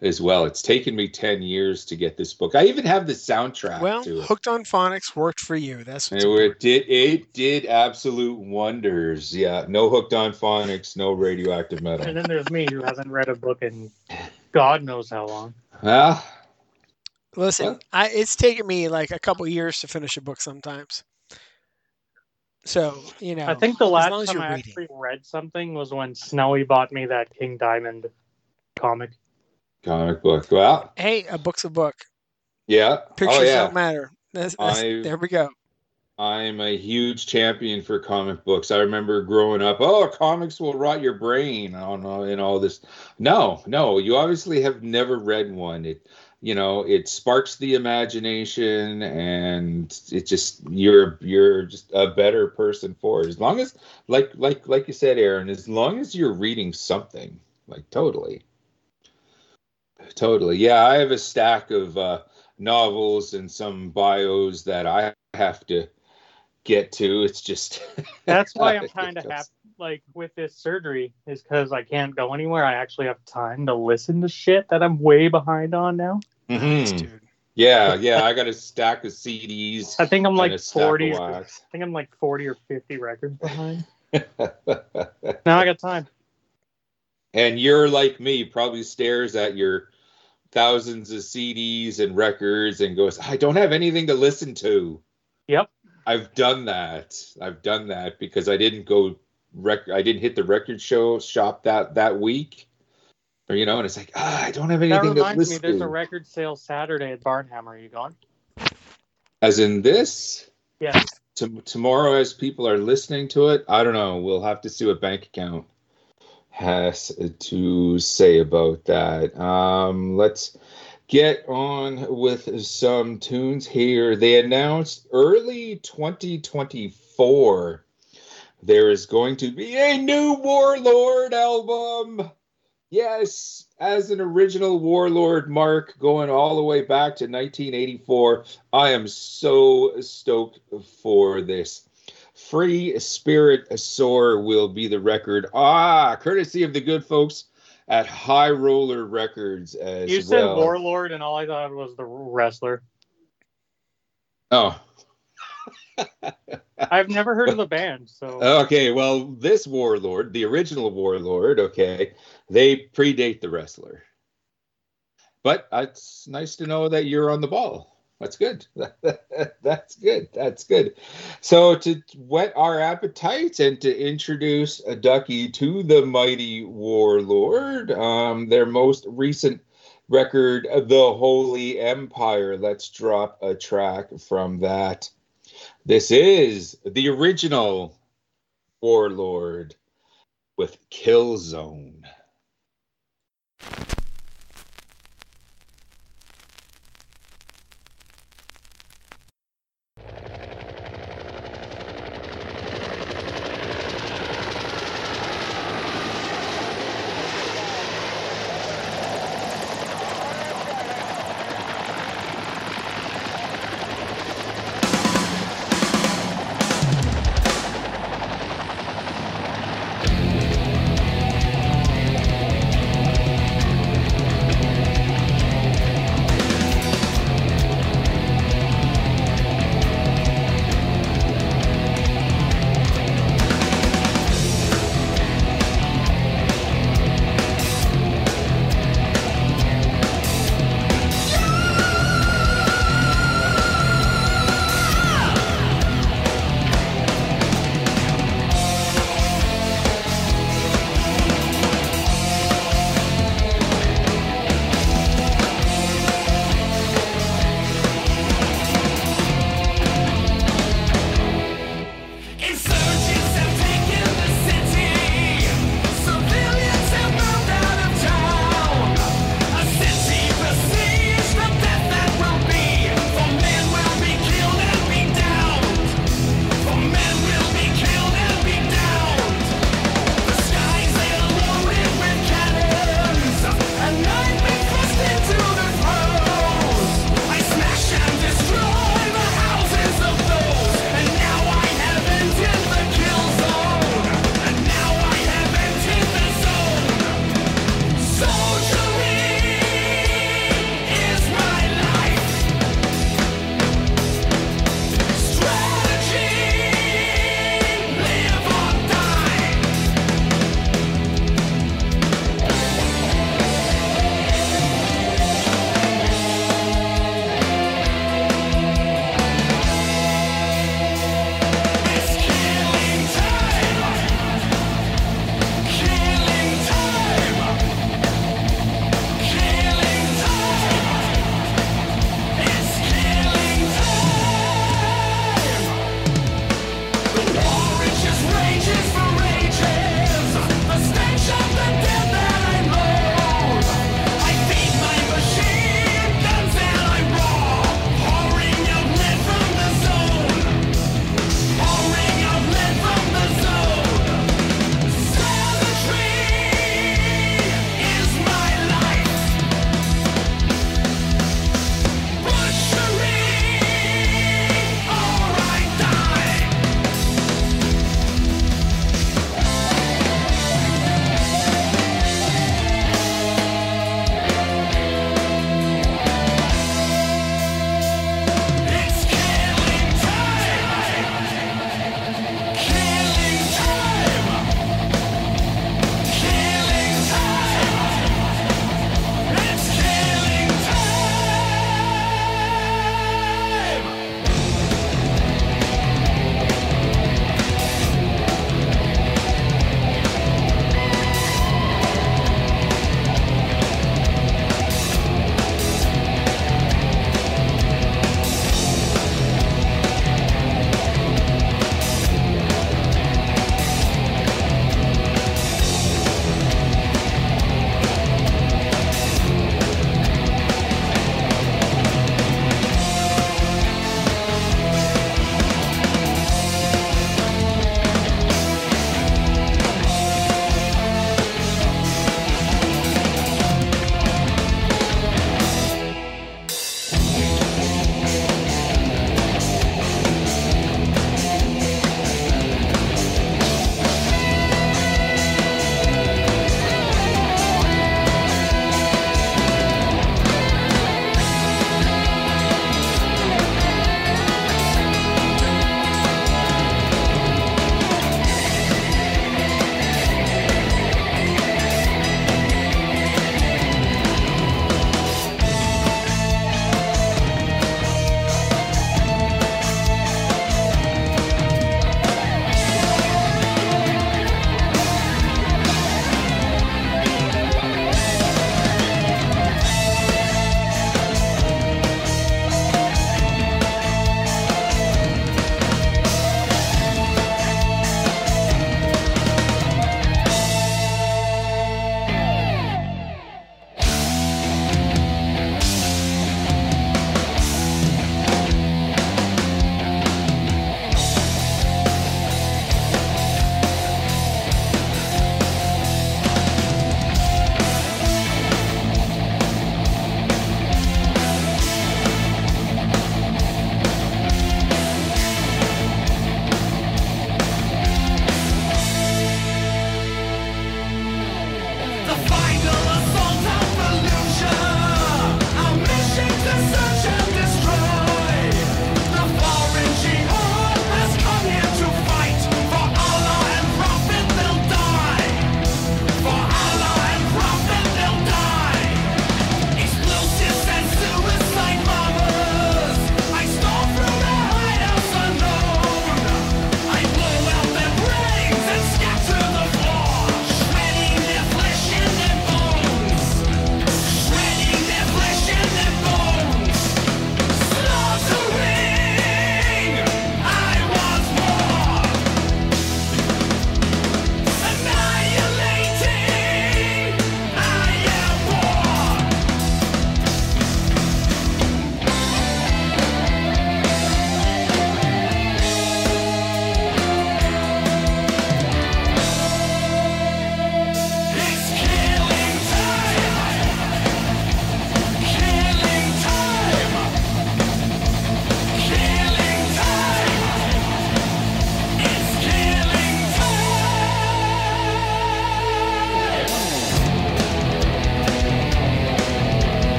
D: as well. It's taken me ten years to get this book. I even have the soundtrack
E: Well,
D: to it.
E: Hooked on Phonics worked for you. That's what's
D: It, it did it did absolute wonders. Yeah, no hooked on phonics, no radioactive metal.
F: And then there's me who hasn't read a book in God knows how long.
D: Ah,
E: Listen,
D: What?
E: I, it's taken me like a couple years to finish a book sometimes. So you know,
F: I think the
E: as
F: last
E: long as
F: time
E: you're
F: I
E: reading.
F: actually read something was when Snowy bought me that King Diamond comic.
D: comic book. Well,
E: Hey, a book's a book.
D: yeah.
E: Pictures
D: oh yeah.
E: don't matter. That's, that's, there we go.
D: I'm a huge champion for comic books. I remember growing up, oh, comics will rot your brain on and all this. No, no, you obviously have never read one. It, you know, it sparks the imagination, and it just you're you're just a better person for it. As long as, like like like you said, Aaron, as long as you're reading something, like totally, totally. Yeah, I have a stack of uh, novels and some bios that I have to get to. It's just
F: That's why I'm kind of happy. Like with this surgery, is because I can't go anywhere. I actually have time to listen to shit that I'm way behind on now.
E: Nice,
D: Mhm.
E: dude.
D: Yeah, yeah. I got a stack of CDs.
F: I think I'm like
D: a stack of
F: 40. I think I'm like 40 or 50 records behind. Now I got time.
D: and you're like me, probably stares at your thousands of CDs and records and goes, I don't have anything to listen to.
F: Yep.
D: I've done that. I've done that because I didn't go rec I didn't hit the record show shop that that week. Or you know, and it's like, ah, I don't have
F: That
D: anything to
F: reminds me, there's
D: to.
F: a record sale Saturday at Barnhammer. Are you going?
D: As in this,
F: Yes.
D: to, tomorrow as people are listening to it i don't know we'll have to see what bank account has to say about that um let's get on with some tunes here they announced early 2024 there is going to be a new warlord album yes as an original warlord mark going all the way back to 1984 I am so stoked for this. Free Spirit Soar will be the record. Ah, courtesy of the good folks at High Roller Records as
F: You said
D: well.
F: Warlord, and all I thought was the wrestler.
D: Oh,
F: I've never heard of the band, so
D: okay. Well, this Warlord, the original Warlord, okay, they predate the wrestler. But it's nice to know that you're on the ball. That's good. That's good. That's good. So to whet our appetites and to introduce a ducky to the mighty warlord, um, their most recent record, "The Holy Empire." Let's drop a track from that. This is the original warlord with Killzone.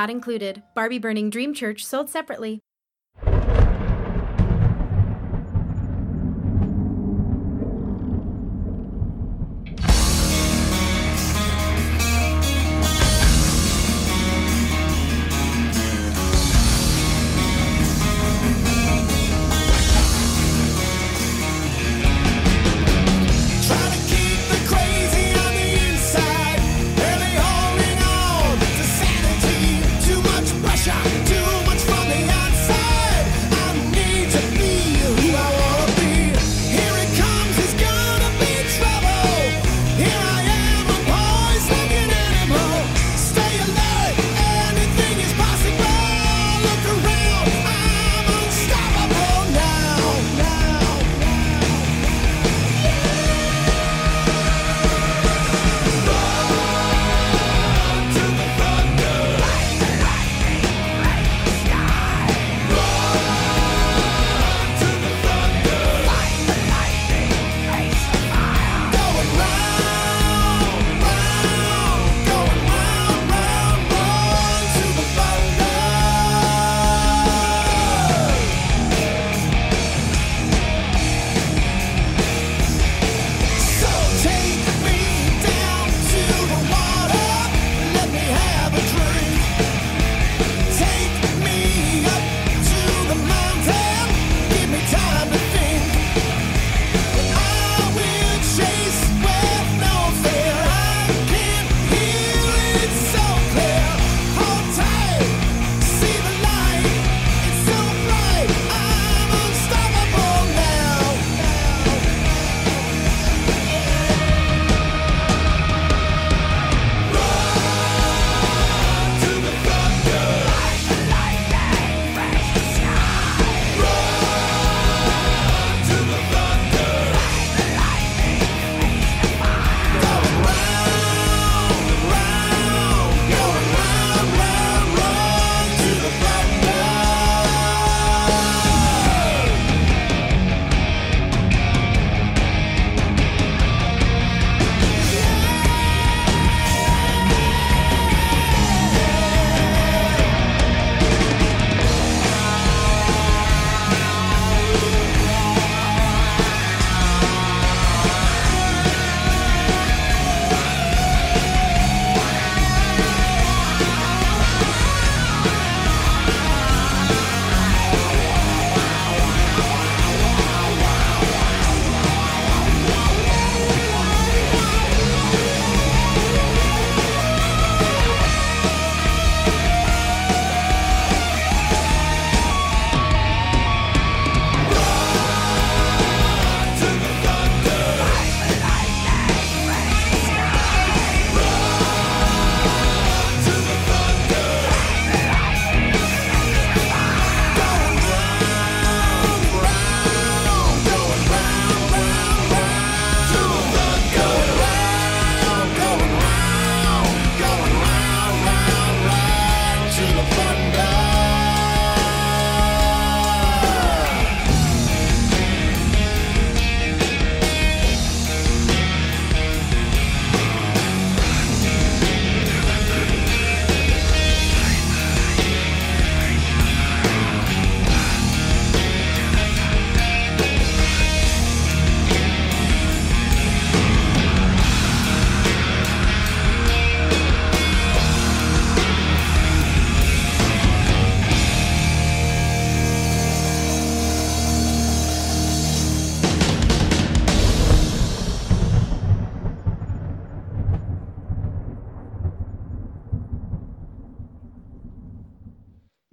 H: Not included. Barbie Burning Dream Church sold separately.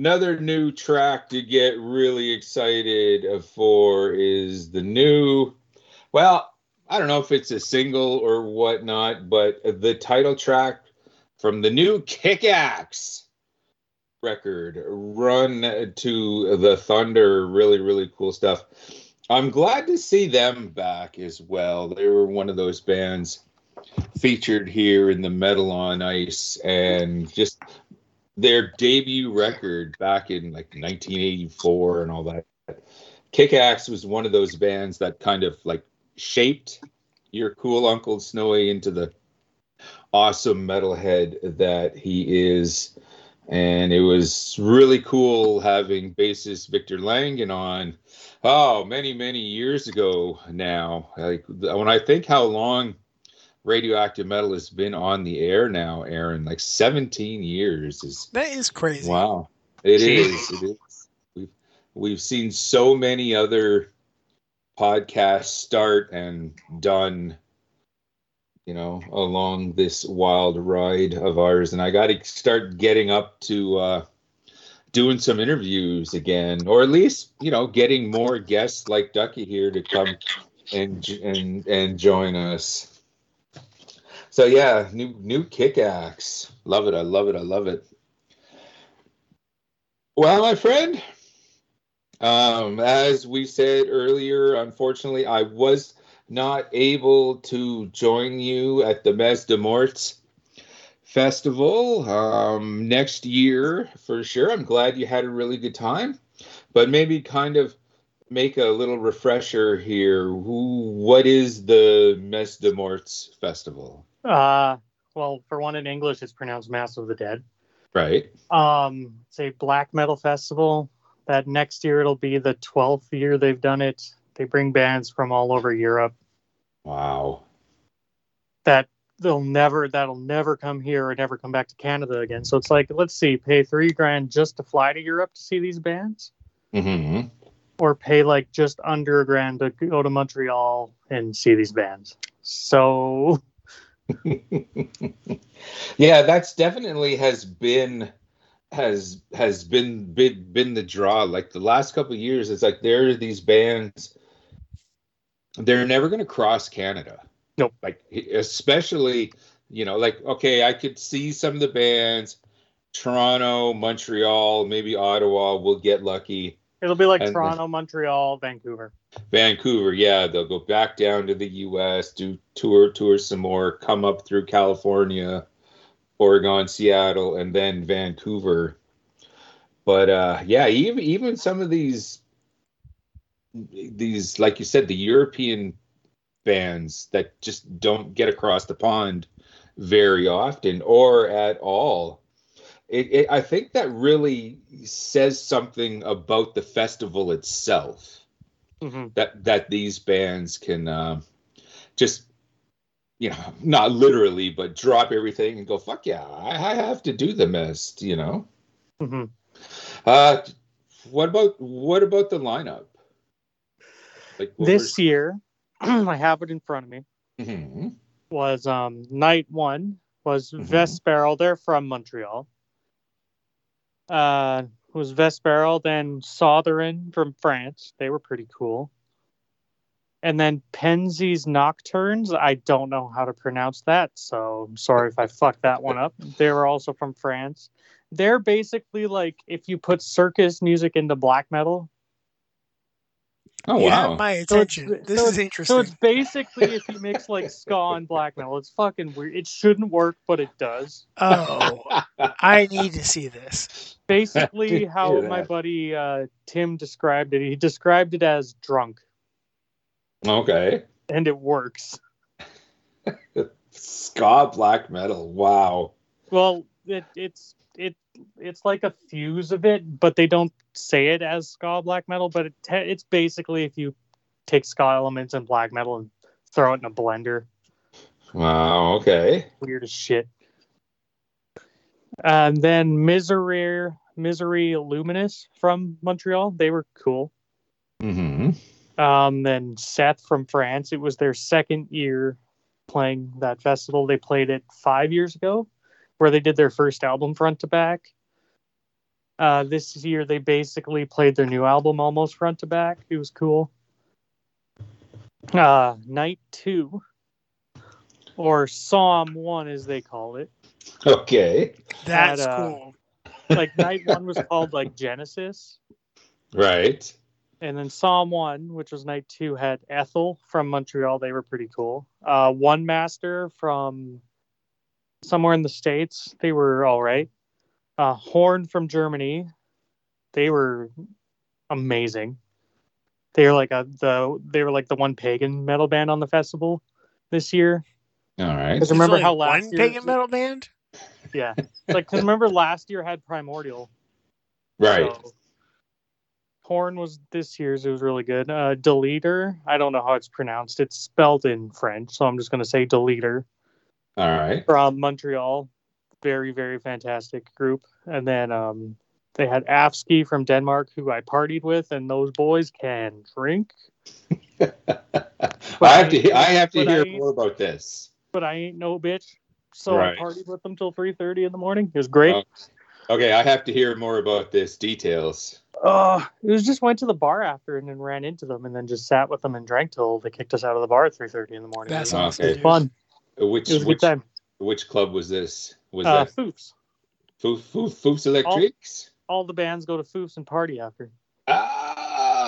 D: Another new track to get really excited for is the new. Well, I don't know if it's a single or whatnot, but the title track from the new Kick Axe record, Run to the Thunder. Really, really cool stuff. I'm glad to see them back as well. They were one of those bands featured here in the Metal on Ice, and just their debut record back in like 1984 and all that. Kick Axe was one of those bands that kind of like shaped your cool Uncle Snowy into the awesome metalhead that he is. And it was really cool having bassist Victor Langen on. Oh, many, many years ago now. Like when I think how long radioactive metal has been on the air now, Aaron, like 17 years is
E: That is crazy.
D: Wow, it
F: Jeez.
D: is. It is. We've we've seen so many other podcasts start and done, you know, along this wild ride of ours, and I got to start getting up to uh, doing some interviews again, or at least you know, getting more guests like Ducky here to come and and and join us. So yeah, new new kick axe. Love it. I love it. I love it. Well, my friend, um, as we said earlier, unfortunately, I was not able to join you at the Messe des Morts festival um, next year for sure. I'm glad you had a really good time, but maybe kind of make a little refresher here. Who, what is the Messe des Morts festival?
F: Uh, well, for one in English, it's pronounced Mass of the Dead.
D: Right.
F: Um, it's a black metal festival. That next year it'll be the 12th year they've done it. They bring bands from all over Europe.
D: Wow.
F: That they'll never that'll never come here or never come back to Canada again. So it's like, let's see, pay three grand just to fly to Europe to see these bands,
D: hmm
F: or pay like just under a grand to go to Montreal and see these bands. So
D: yeah, that's definitely has been has has been been been the draw. Like the last couple of years, it's like there are these bands. They're never going to cross Canada.
F: Nope.
D: Like especially, you know, like okay, I could see some of the bands, Toronto, Montreal, maybe Ottawa will get lucky.
F: it'll be like
D: And-
F: Toronto, Montreal, Vancouver.
D: Vancouver, yeah, they'll go back down to the U.S., do tour, tour some more, come up through California, Oregon, Seattle, and then Vancouver. But uh, yeah, even even some of these these, like you said, the European bands that just don't get across the pond very often or at all. It, it, I think that really says something about the festival itself
F: hmm
D: that that these bands can uh, just you know not literally but drop everything and go fuck yeah I, I have to do the mist you know
F: hmm
D: uh what about what about the lineup like
F: This year, I have it in front of me.
D: Mhm.
F: was um night one was
D: Mhm.
F: Vesperl. They're from Montreal. Uh was Vesperl, then Sotheran from France. They were pretty cool. And then Pensées Nocturnes. I don't know how to pronounce that, so I'm sorry if I fucked that one up. They were also from France. They're basically like if you put circus music into black metal.
D: Oh
E: you
D: wow
E: have my attention.
F: so
E: this is interesting.
F: So it's basically if you mix like ska and black metal. It's fucking weird. It shouldn't work, but it does.
E: oh, I need to see this.
F: basically how
D: hear
F: my buddy uh, Tim described it. He described it as drunk,
D: okay
F: and it works.
D: ska black metal wow
F: Well, it, it's it it's like a fuse of it, but they don't say it as ska black metal. But it te- it's basically if you take ska elements and black metal and throw it in a blender,
D: wow okay
F: weird as shit. And then Misery Misery Luminous from Montreal, they were cool.
D: hmm
F: Um, then Seth from France. It was their second year playing that festival. They played it five years ago, where they did their first album front to back. Uh, this year they basically played their new album almost front to back. It was cool. Uh, night two, or Psalm one as they call it.
D: Okay.
E: That's
F: Had, uh,
E: cool.
F: Like night one was called like Genesis,
D: Right.
F: and then Psalm one, which was night two, had Ethel from Montreal. They were pretty cool. Uh, One Master from somewhere in the states. They were all right. Uh, Horn from Germany. They were amazing. They were like a the they were like the one pagan metal band on the festival this year.
D: All right.
F: Because remember how last
E: one
F: year,
E: pagan metal band?
F: yeah, like because remember last year had Primordial.
D: Right.
F: So, Horn was this year's. It was really good. Uh, Deleter. I don't know how it's pronounced. It's spelled in French, so I'm just going to say Deleter
D: All right.
F: from Montreal. Very, very fantastic group. And then um, they had Afsky from Denmark, who I partied with, and those boys can drink.
D: I have to. I have to hear more about this.
F: But I ain't no bitch. So
D: Right.
F: I partied with them till 3.30 in the morning. It was great.
D: Oh. Okay, I have to hear more about this. Details.
F: Uh, it was just went to the bar after and then ran into them and then just sat with them and drank till they kicked us out of the bar at 3.30 in the morning.
E: That's
F: it was
E: awesome.
D: Okay.
E: dude.
F: fun.
D: Which
F: It was a good
D: which
F: time.
D: which club was this? Was
F: Uh,
D: that
F: Foofs.
D: Foof Foof Foof's Electrics?
F: All the bands go to Foofs and party after.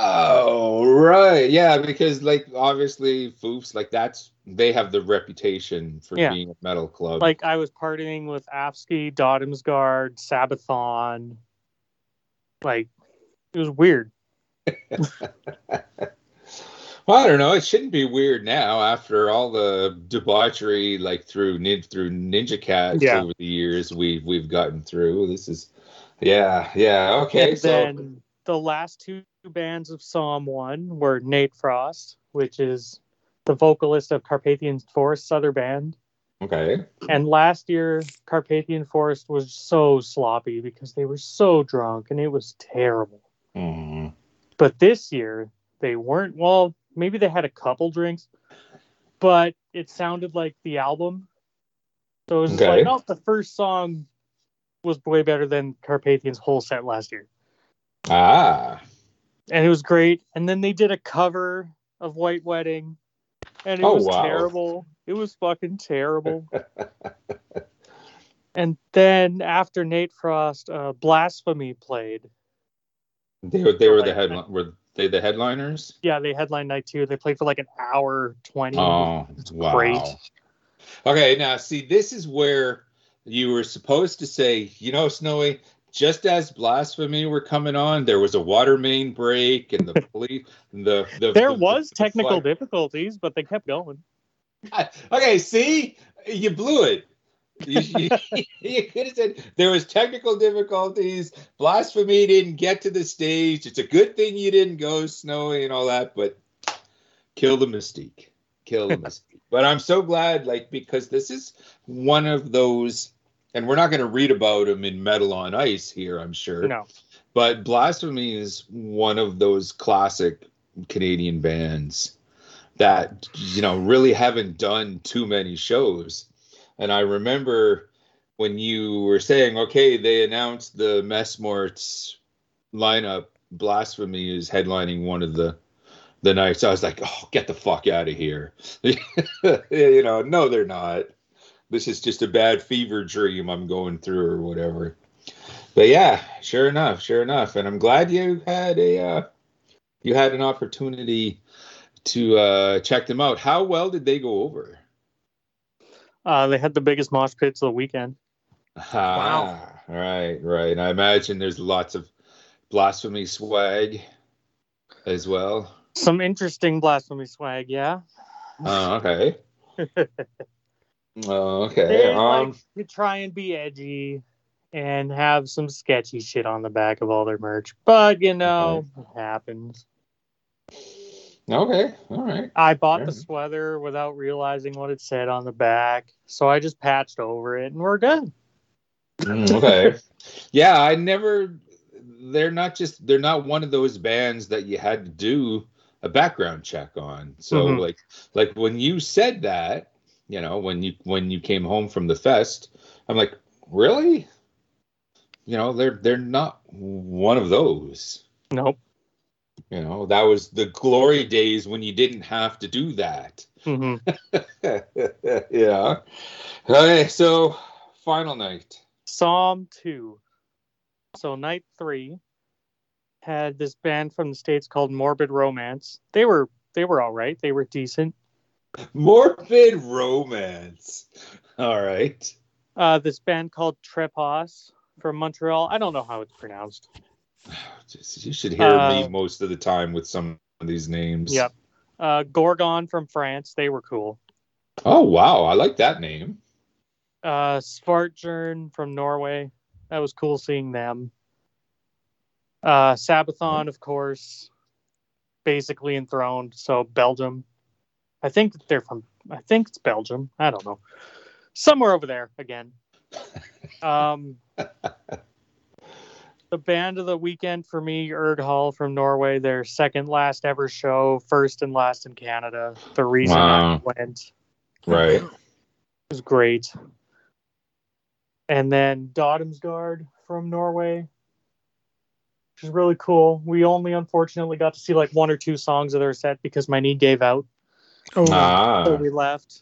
D: Oh, right. Yeah, because like obviously Foofs, like that's they have the reputation for
F: Yeah.
D: being a metal club.
F: Like I was partying with Afsky, Dødheimsgard, Sabathan. Like it was weird.
D: well, I don't know. It shouldn't be weird now after all the debauchery, like through nin- through Ninja Cats
F: Yeah.
D: over the years we've we've gotten through. This is, yeah, yeah, okay.
F: and
D: so
F: then the last two bands of Psalm One were Nattefrost, which is the vocalist of Carpathian Forest's other band.
D: okay,
F: And last year, Carpathian Forest was so sloppy because they were so drunk and it was terrible.
D: Mhm.
F: But this year, they weren't. Well, maybe they had a couple drinks, but it sounded like the album. So it was
D: Okay.
F: like, oh, the first song was way better than Carpathian's whole set last year.
D: ah,
F: And it was great. And then they did a cover of White Wedding, and it
D: Oh,
F: was
D: wow.
F: terrible. It was fucking terrible. and then after Nattefrost, uh, Blasphemy played.
D: they were they were the headline were they the headliners?
F: Yeah, they headlined night two. They played for like an hour 20.
D: Oh, wow.
F: great.
D: Okay, now see, this is where you were supposed to say, you know, Snowy, just as blasphemy were coming on, there was a water main break and the police, the, the
F: There
D: the-
F: was
D: the
F: technical difficulties, but they kept going.
D: Okay, see, you blew it. You, you, you could have said there was technical difficulties. Blasphemy didn't get to the stage. It's a good thing you didn't go snowy and all that, but kill the mystique. Kill the mystique. But I'm so glad, like, because this is one of those, and we're not going to read about them in Metal on Ice here, I'm sure.
F: No.
D: But Blasphemy is one of those classic Canadian bands that you know really haven't done too many shows. And I remember when you were saying, okay, they announced the Messmorts lineup. Blasphemy is headlining one of the the nights. I was like, oh, get the fuck out of here. you know, no, they're not. This is just a bad fever dream I'm going through or whatever. But yeah, sure enough, sure enough, and I'm glad you had a uh, you had an opportunity to uh, check them out. How well did they go over?
F: Uh, they had the biggest mosh pits of the weekend.
D: Ah, right, right. I imagine there's lots of blasphemy swag as well.
F: Some interesting blasphemy swag, yeah.
D: Oh, okay. Oh, okay.
F: They
D: Um,
F: like to try and be edgy and have some sketchy shit on the back of all their merch. But you know, it happens.
D: Okay. All right.
F: I bought the sweater without realizing what it said on the back, so I just patched over it and we're good.
D: Mm, okay. yeah, I never. They're not just. They're not one of those bands that you had to do a background check on. So
F: Mhm.
D: like, like when you said that, you know, when you when you came home from the fest, I'm like, really? you know, they're they're not one of those.
F: Nope.
D: You know, that was the glory days when you didn't have to do that.
F: hmm
D: yeah. Okay, so final night.
F: Psalm 2. So, night three had this band from the States called Morbid Romance. They were they were all right. They were decent.
D: Morbid romance. All right.
F: Uh, this band called Trepos from Montreal. I don't know how it's pronounced.
D: You should hear me
F: Uh,
D: most of the time with some of these names.
F: Yep. Uh, Gorgon from France. They were cool.
D: Oh wow, I like that name.
F: Uh, Svartjern from Norway. That was cool seeing them. Uh, Sabathan, of course, basically enthroned. So Belgium. I think that they're from. I think it's Belgium. I don't know. Somewhere over there again. Um, the band of the weekend for me, Urgehal from Norway. Their second last ever show, first and last in Canada. The reason I went
D: Right.
F: It was great. And then Dødheimsgard from Norway, which is really cool. We only unfortunately got to see like one or two songs of their set because my knee gave out,
E: Oh,
F: so
D: Ah.
F: we left.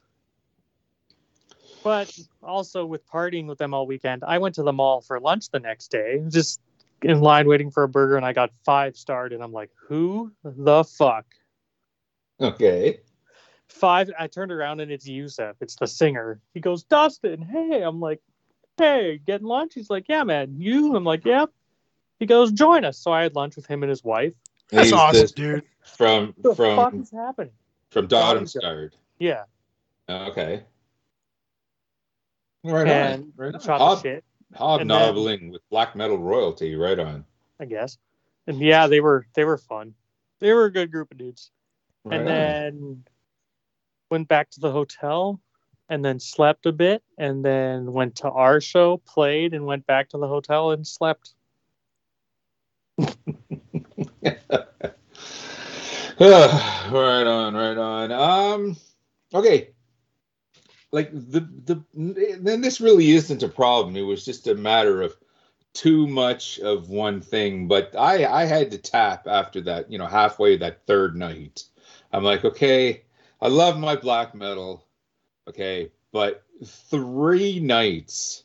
F: But also with partying with them all weekend, I went to the mall for lunch the next day, just in line waiting for a burger, and I got five starred, and I'm like, who the fuck?
D: Okay.
F: five i turned around and it's yusef it's the singer he goes dustin hey i'm like hey getting lunch he's like yeah man you i'm like yep he goes join us so i had lunch with him and his wife
E: that's
D: He's
E: awesome,
D: the-
E: dude.
D: From
F: what the fuck
D: from
F: is happening
D: from Dødheimsgard.
F: yeah
D: Okay. Right
F: and
D: on. Right on.
F: shot
D: hobnobbling with black metal royalty. Right on.
F: i guess and yeah they were they were fun they were a good group of dudes
D: Right
F: and
D: on.
F: then went back to the hotel and then slept a bit and then went to our show played and went back to the hotel and slept
D: right on, right on. Um, okay. Like the the then this really isn't a problem. It was just a matter of too much of one thing. But I I had to tap after that. You know, halfway that third night. I'm like, okay, I love my black metal. Okay, but three nights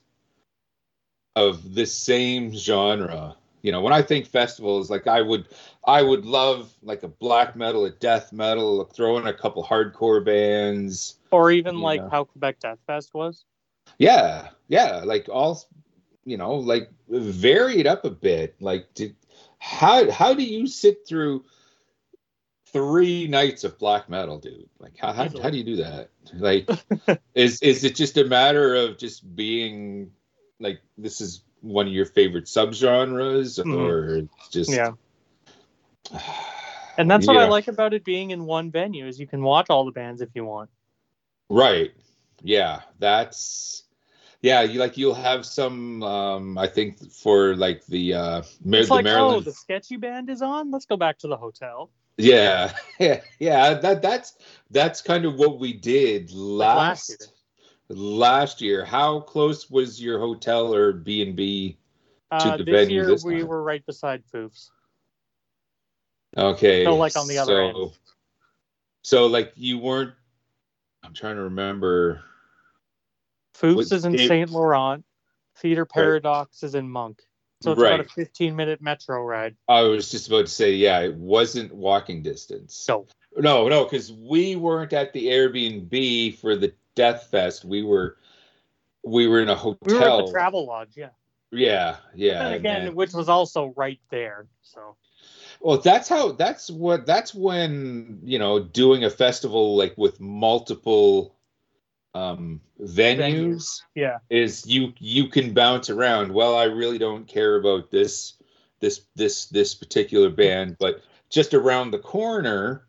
D: of the same genre. You know, when I think festivals, like I would I would love like a black metal, a death metal, throw in a couple hardcore bands.
F: Or even like
D: Yeah.
F: how quebec death fest was
D: Yeah, yeah, like all, you know, like vary it up a bit. Like, did, how how do you sit through three nights of black metal, dude? Like, how how, how do you do that? Like, is is it just a matter of just being like this is one of your favorite subgenres,
F: Mhm.
D: or just
F: yeah and that's what i like about it being in one venue is you can watch all the bands if you want
D: Right. Yeah, that's yeah. You like you'll have some. um I think for like the uh Mar-
F: it's
D: the
F: like oh
D: Maryland.
F: the sketchy band is on let's go back to the hotel
D: Yeah, yeah, yeah. That that's that's kind of what we did
F: last
D: last last year. How close was your hotel or B and B?
F: uh,
D: the
F: this
D: venue
F: year
D: this
F: we
D: time.
F: were right beside foofs
D: Okay,
F: so like on the other
D: so,
F: end
D: So like you weren't. I'm trying to remember.
F: foofs
D: was-
F: is in saint laurent theater paradox is in monk so it's about a 15 minute metro ride
D: I was just about to say, yeah, it wasn't walking distance.
F: no
D: No, no, because we weren't at the Airbnb for the Death Fest. We were, we were in a hotel.
F: we were at the travel lodge yeah
D: Yeah, yeah.
F: and again
D: and-
F: which was also right there so
D: well, that's how. That's what. That's when you know doing a festival like with multiple um venues,
F: Venues. yeah
D: is you you can bounce around. Well, I really don't care about this this this this particular band, but just around the corner,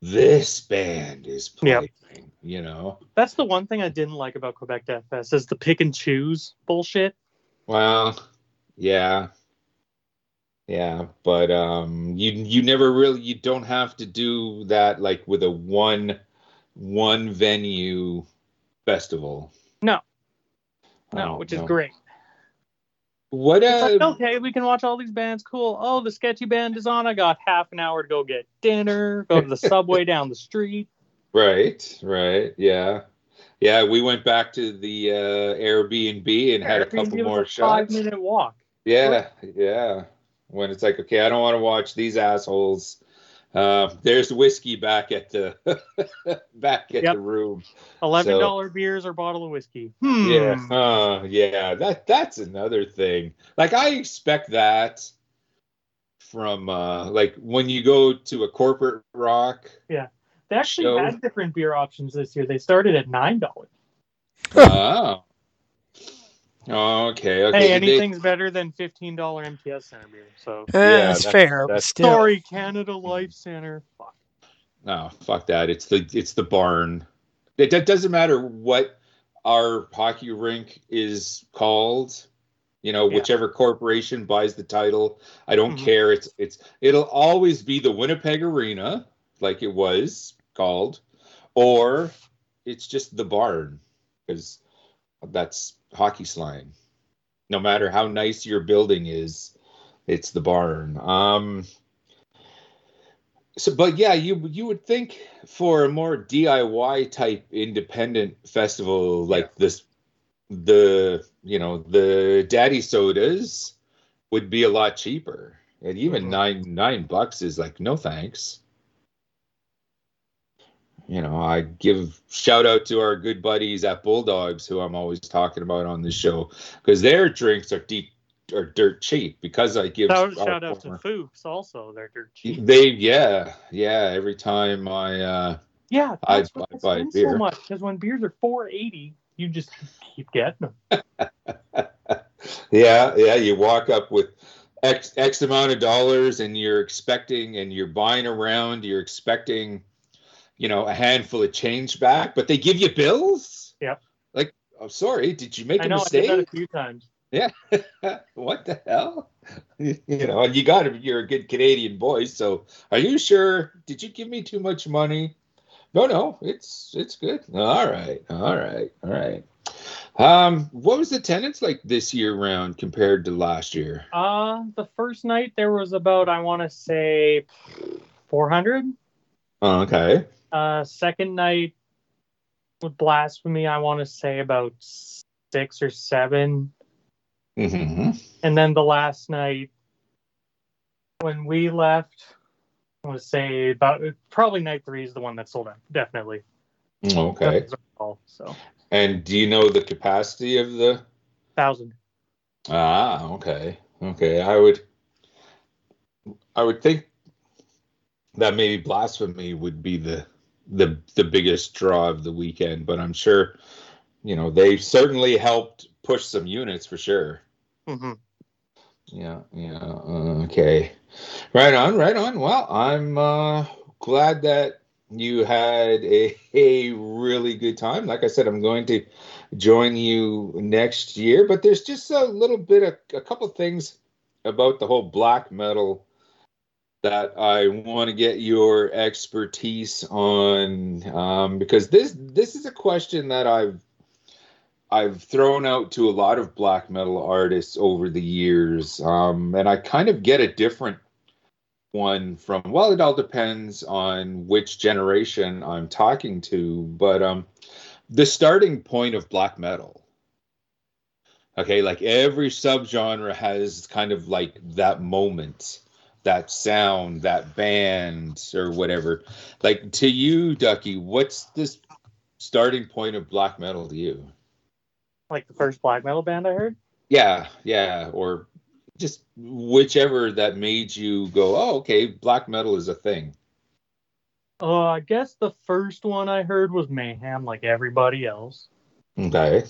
D: this band is
F: Yep.
D: playing. You know.
F: That's the one thing I didn't like about Quebec Death Fest is the pick and choose bullshit.
D: Well, yeah. Yeah, but um you you never really you don't have to do that like with a one one venue festival.
F: No. No,
D: don't
F: which is great.
D: What
F: It's like,
D: uh,
F: okay, we can watch all these bands. Cool. Oh, the sketchy band is on. I got half an hour to go get dinner, go to the subway down the street.
D: right, right, yeah, yeah. We went back to the uh, Airbnb and had a couple more
F: a five minute walk.
D: Yeah, yeah. When it's like, okay, I don't want to watch these assholes. Uh, there's whiskey back at the back at
F: Yep.
D: the room.
F: Eleven dollar beers or bottle of whiskey. Hmm.
D: Yeah, uh, yeah. That that's another thing. Like I expect that from uh, like when you go to a corporate rock.
F: Yeah, they actually
D: Show.
F: had different beer options this year. They started at nine dollars.
D: oh. Okay. Okay.
F: Hey,
D: Did they-
F: anything's better than fifteen dollar MTS Center beer. So
E: Eh,
D: Yeah,
E: that's
D: that-
E: fair,
D: that's-
E: still.
F: sorry, Canada Life Center. Fuck.
D: No, fuck that. It's the it's the barn. It, it doesn't matter what our hockey rink is called. You know,
F: Yeah.
D: whichever corporation buys the title, I don't
F: Mhm.
D: care. It's it's it'll always be the Winnipeg Arena, like it was called, or it's just the barn, because that's hockey slang. No matter how nice your building is, it's the barn. Um, so, but yeah, you you would think for a more DIY type independent festival like this, the you know the Daddy sodas would be a lot cheaper, and even
F: Mhm.
D: nine nine bucks is like no thanks. You know, I give shout out to our good buddies at Bulldogs, who I'm always talking about on this show, because their drinks are deep are dirt cheap. Because I give
F: Shout,
D: our
F: shout out to
D: former-
F: Fuchs also. They're dirt cheap.
D: they yeah yeah every time i uh
F: Yeah,
D: I-
F: that's
D: I
F: I
D: buy beer.
F: so much because when beers are four eighty, you just keep getting them.
D: yeah yeah you walk up with x x amount of dollars and you're expecting and you're buying around you're expecting you know a handful of change back but they give you bills?
F: Yep.
D: like i'm sorry did you make
F: I
D: a
F: know I did that a few times. Yeah.
D: what the hell? You know and you got to you're a good canadian boy so are you sure? Did you give me too much money? No no it's it's good. All right all right all right. Um what was the attendance like this year round compared to last year?
F: Uh the first night there was about I want to say four hundred.
D: oh, okay
F: Uh, second night with blasphemy, I want to say about six or seven.
D: hmm
F: And then the last night, when we left, I want to say about probably night three is the one that sold out. Definitely.
D: okay
F: all. So
D: and do you know the capacity of the
F: thousand.
D: Ah, okay. Okay. I would I would think that maybe blasphemy would be the the the biggest draw of the weekend, but I'm sure you know they certainly helped push some units for sure.
F: Mm-hmm.
D: Yeah, yeah. uh, Okay. Right on, right on. Well, I'm uh glad that you had a, a really good time. Like I said, I'm going to join you next year, but there's just a little bit of a couple things about the whole black metal that I want to get your expertise on um, because this this is a question that I've I've thrown out to a lot of black metal artists over the years, um, and I kind of get a different one from. Well, it all depends on which generation I'm talking to, but um, the starting point of black metal. Okay, like every subgenre has kind of like that moment, that sound, that band, or whatever. Like to you, Ducky, what's this starting point of black metal to you?
F: Like the first black metal band I heard.
D: Yeah, yeah, or just whichever that made you go, oh, okay, black metal is a thing.
F: Uh, I guess the first one I heard was Mayhem, like everybody else.
D: Okay.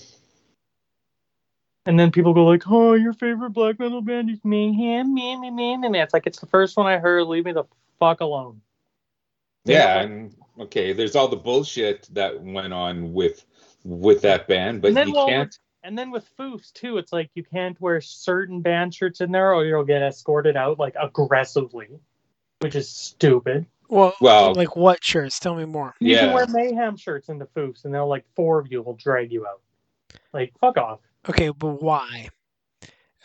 F: And then people go like, "Oh, your favorite black metal band is Mayhem, man, man, man," and it's like it's the first one I heard. Leave me the fuck alone.
D: Yeah, and okay, there's all the bullshit that went on with with that band, but
F: then
D: you
F: well,
D: can't.
F: and then with foofs too, it's like you can't wear certain band shirts in there, or you'll get escorted out like aggressively, which is stupid.
E: Well,
D: Well-
E: like what shirts? Tell me more.
F: You can
D: Yeah.
F: wear mayhem shirts into foofs, and they'll like four of you will drag you out. Like fuck off.
E: Okay, but why?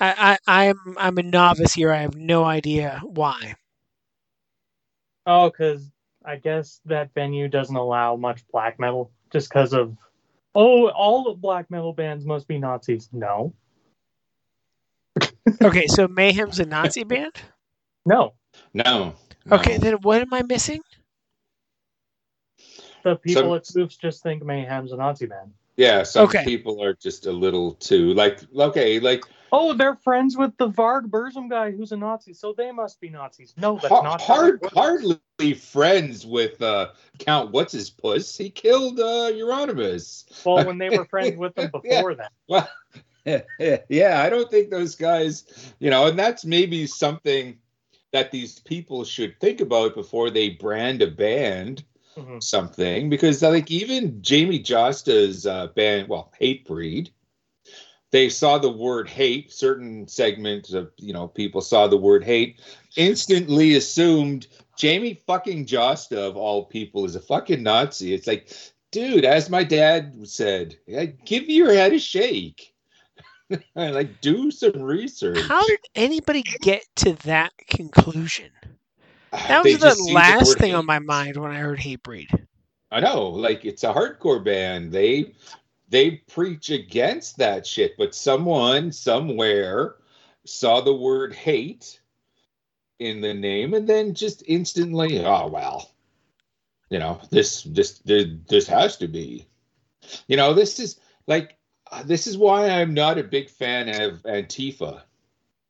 E: I, I I'm I'm a novice here. I have no idea why.
F: Oh, because I guess that venue doesn't allow much black metal just because of. Oh, all the black metal bands must be Nazis. No,
E: Okay, so Mayhem's a Nazi band.
F: no.
D: No. no.
E: Okay, then what am I missing?
F: The people
D: Some-
F: at Swoops just think Mayhem's a Nazi band.
D: Yeah, some
E: Okay.
D: people are just a little too like okay, like
F: Oh, they're friends with the Varg Burzum guy who's a Nazi, so they must be Nazis. No, that's
D: ha-
F: not
D: hard hardly friends with uh Count what's his puss. He killed uh Euronymous.
F: Well, when they were friends with them
D: Yeah.
F: before that.
D: Well, yeah, I don't think those guys, you know, and that's maybe something that these people should think about before they brand a band
F: Mhm.
D: something because like even Jamey Jasta's uh, band, well, Hatebreed, they saw the word hate. Certain segments of you know people saw the word hate, instantly assumed Jamey fucking Jasta of all people is a fucking Nazi. It's like, dude, as my dad said, give your head a shake. like do some research.
E: How did anybody get to that conclusion? That was the last thing on my mind when I heard Hatebreed.
D: I know, like it's a hardcore band. They they preach against that shit, but someone somewhere saw the word hate in the name and then just instantly, oh well. You know, this this this, this has to be. You know, this is like this is why I'm not a big fan of Antifa.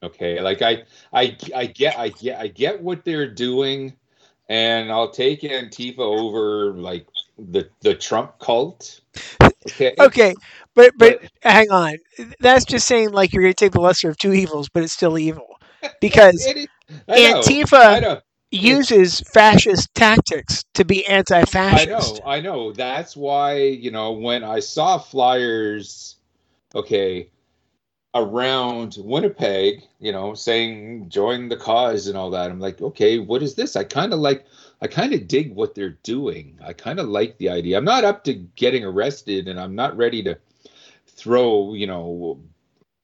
D: Okay, like I I I get I get I get what they're doing and I'll take Antifa over like the the Trump cult. Okay.
E: Okay, but but hang on. That's just saying like you're going to take the lesser of two evils, but it's still evil because
D: It is- know,
E: Antifa
D: know.
E: uses fascist tactics to be anti-fascist.
D: I know. I know. That's why you know when I saw flyers, okay, around Winnipeg, you know, saying join the cause and all that. I'm like, okay, what is this? I kind of like. I kind of dig what they're doing. I kind of like the idea. I'm not up to getting arrested, and I'm not ready to throw, you know,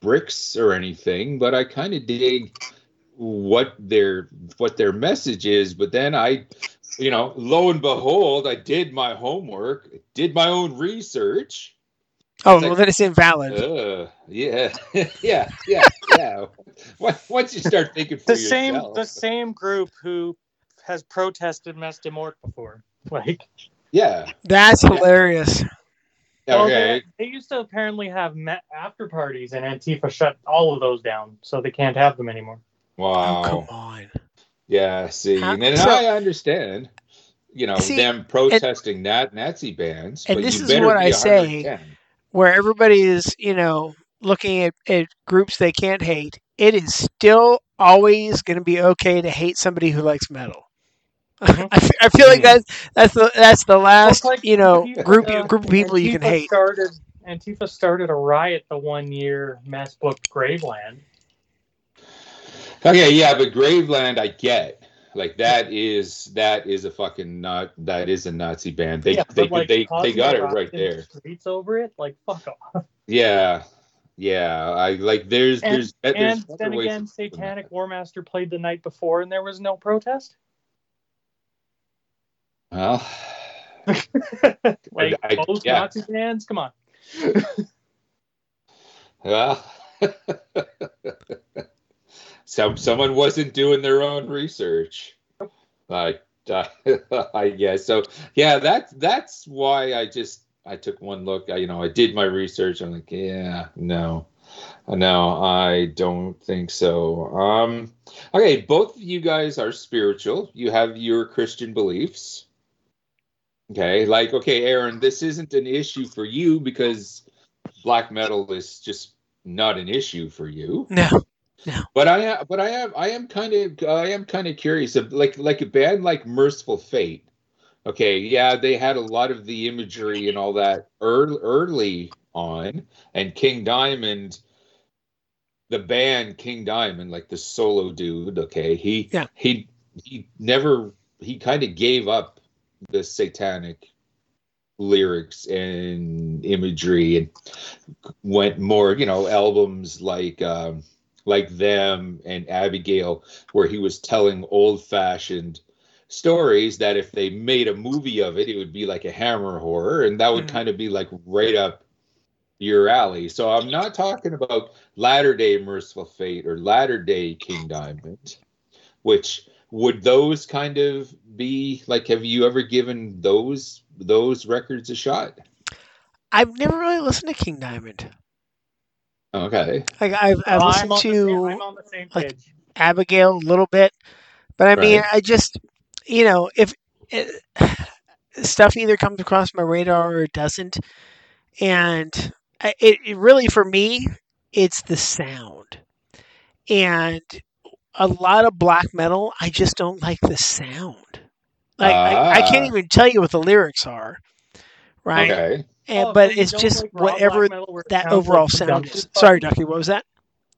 D: bricks or anything. But I kind of dig what their what their message is. But then I, you know, lo and behold, I did my homework, did my own research.
E: Oh,
D: It's
E: well then it's invalid.
D: Uh, yeah, yeah, yeah, yeah. Once- Once you start thinking for
F: The same
D: yourself,
F: the same group who has protested Messe des Morts before. Like
D: yeah,
E: That's hilarious.
F: well,
D: okay,
F: they, they used to apparently have me- after parties and Antifa shut all of those down, so they can't have them anymore.
D: wow.
E: Oh, come on.
D: Yeah, see,
E: How-
D: and
E: so-
D: I understand, you know,
E: See,
D: them protesting nat Nazi bands.
E: and
D: but
E: this
D: you
E: is
D: better
E: what
D: be
E: I say.
D: 110.
E: Where everybody is, you know, looking at, at groups they can't hate, it is still always going to be okay to hate somebody who likes metal.
F: Mhm.
E: I, fe- I feel like that's that's the that's the last
F: like
E: you know
F: Antifa-
E: group
F: uh,
E: group of people you can hate.
F: Started, Antifa started a riot the one year mass booked Graveland.
D: Okay, yeah, but Graveland, I get. Like that is that is a fucking not that is a Nazi band. They
F: yeah,
D: they
F: like,
D: they, they got it right
F: in the
D: there.
F: Streets over it, like fuck off.
D: Yeah, yeah. I like there's
F: And,
D: there's there's
F: and
D: other
F: then again,
D: of doing that.
F: Satanic Warmaster played the night before, and there was no protest.
D: Well,
F: like
D: I-
F: both
D: yeah.
F: Nazi bands, come on.
D: well. Some someone wasn't doing their own research. I I guess so. Yeah, that's that's why I just I took one look. I, you know, I did my research. I'm like, yeah, no, no, I don't think so. Um, okay, both of you guys are spiritual. You have your Christian beliefs. Okay, like okay, Aaron, this isn't an issue for you because black metal is just not an issue for you.
E: No,
D: But I am, but I am, I am kind of, I am kind of curious. Of like, like a band like Mercyful Fate. Okay, yeah, they had a lot of the imagery and all that early, early on, and King Diamond, the band King Diamond, like the solo dude. Okay, he,
E: Yeah.
D: he, he never, he kind of gave up the satanic lyrics and imagery and went more, you know, albums like. Um, like them and Abigail, where he was telling old fashioned stories that if they made a movie of it, it would be like a hammer horror, and that would
E: Mhm.
D: kind of be like right up your alley. So I'm not talking about latter day Mercyful Fate or latter day King Diamond, which would those kind of be like have you ever given those those records a shot?
E: I've never really listened to King Diamond.
D: Okay.
E: Like I've, I've
F: I'm
E: listened
F: on the same-
E: to
F: I'm on the same
E: like,
F: page.
E: Abigail a little bit, but I mean,
D: Right.
E: I just, you know, if it, stuff either comes across my radar or it doesn't, and I- it, it really for me, it's the sound, and a lot of black metal, I just don't like the sound. Like I, I can't
D: Ah.
E: even tell you what the lyrics are, right?
D: Okay.
E: And
F: Oh,
E: but
F: so
E: it's just
F: like
E: whatever
F: metal where it
E: that overall
F: like
E: sound
F: dumpsters
E: is. Sorry. Ducky, what was that?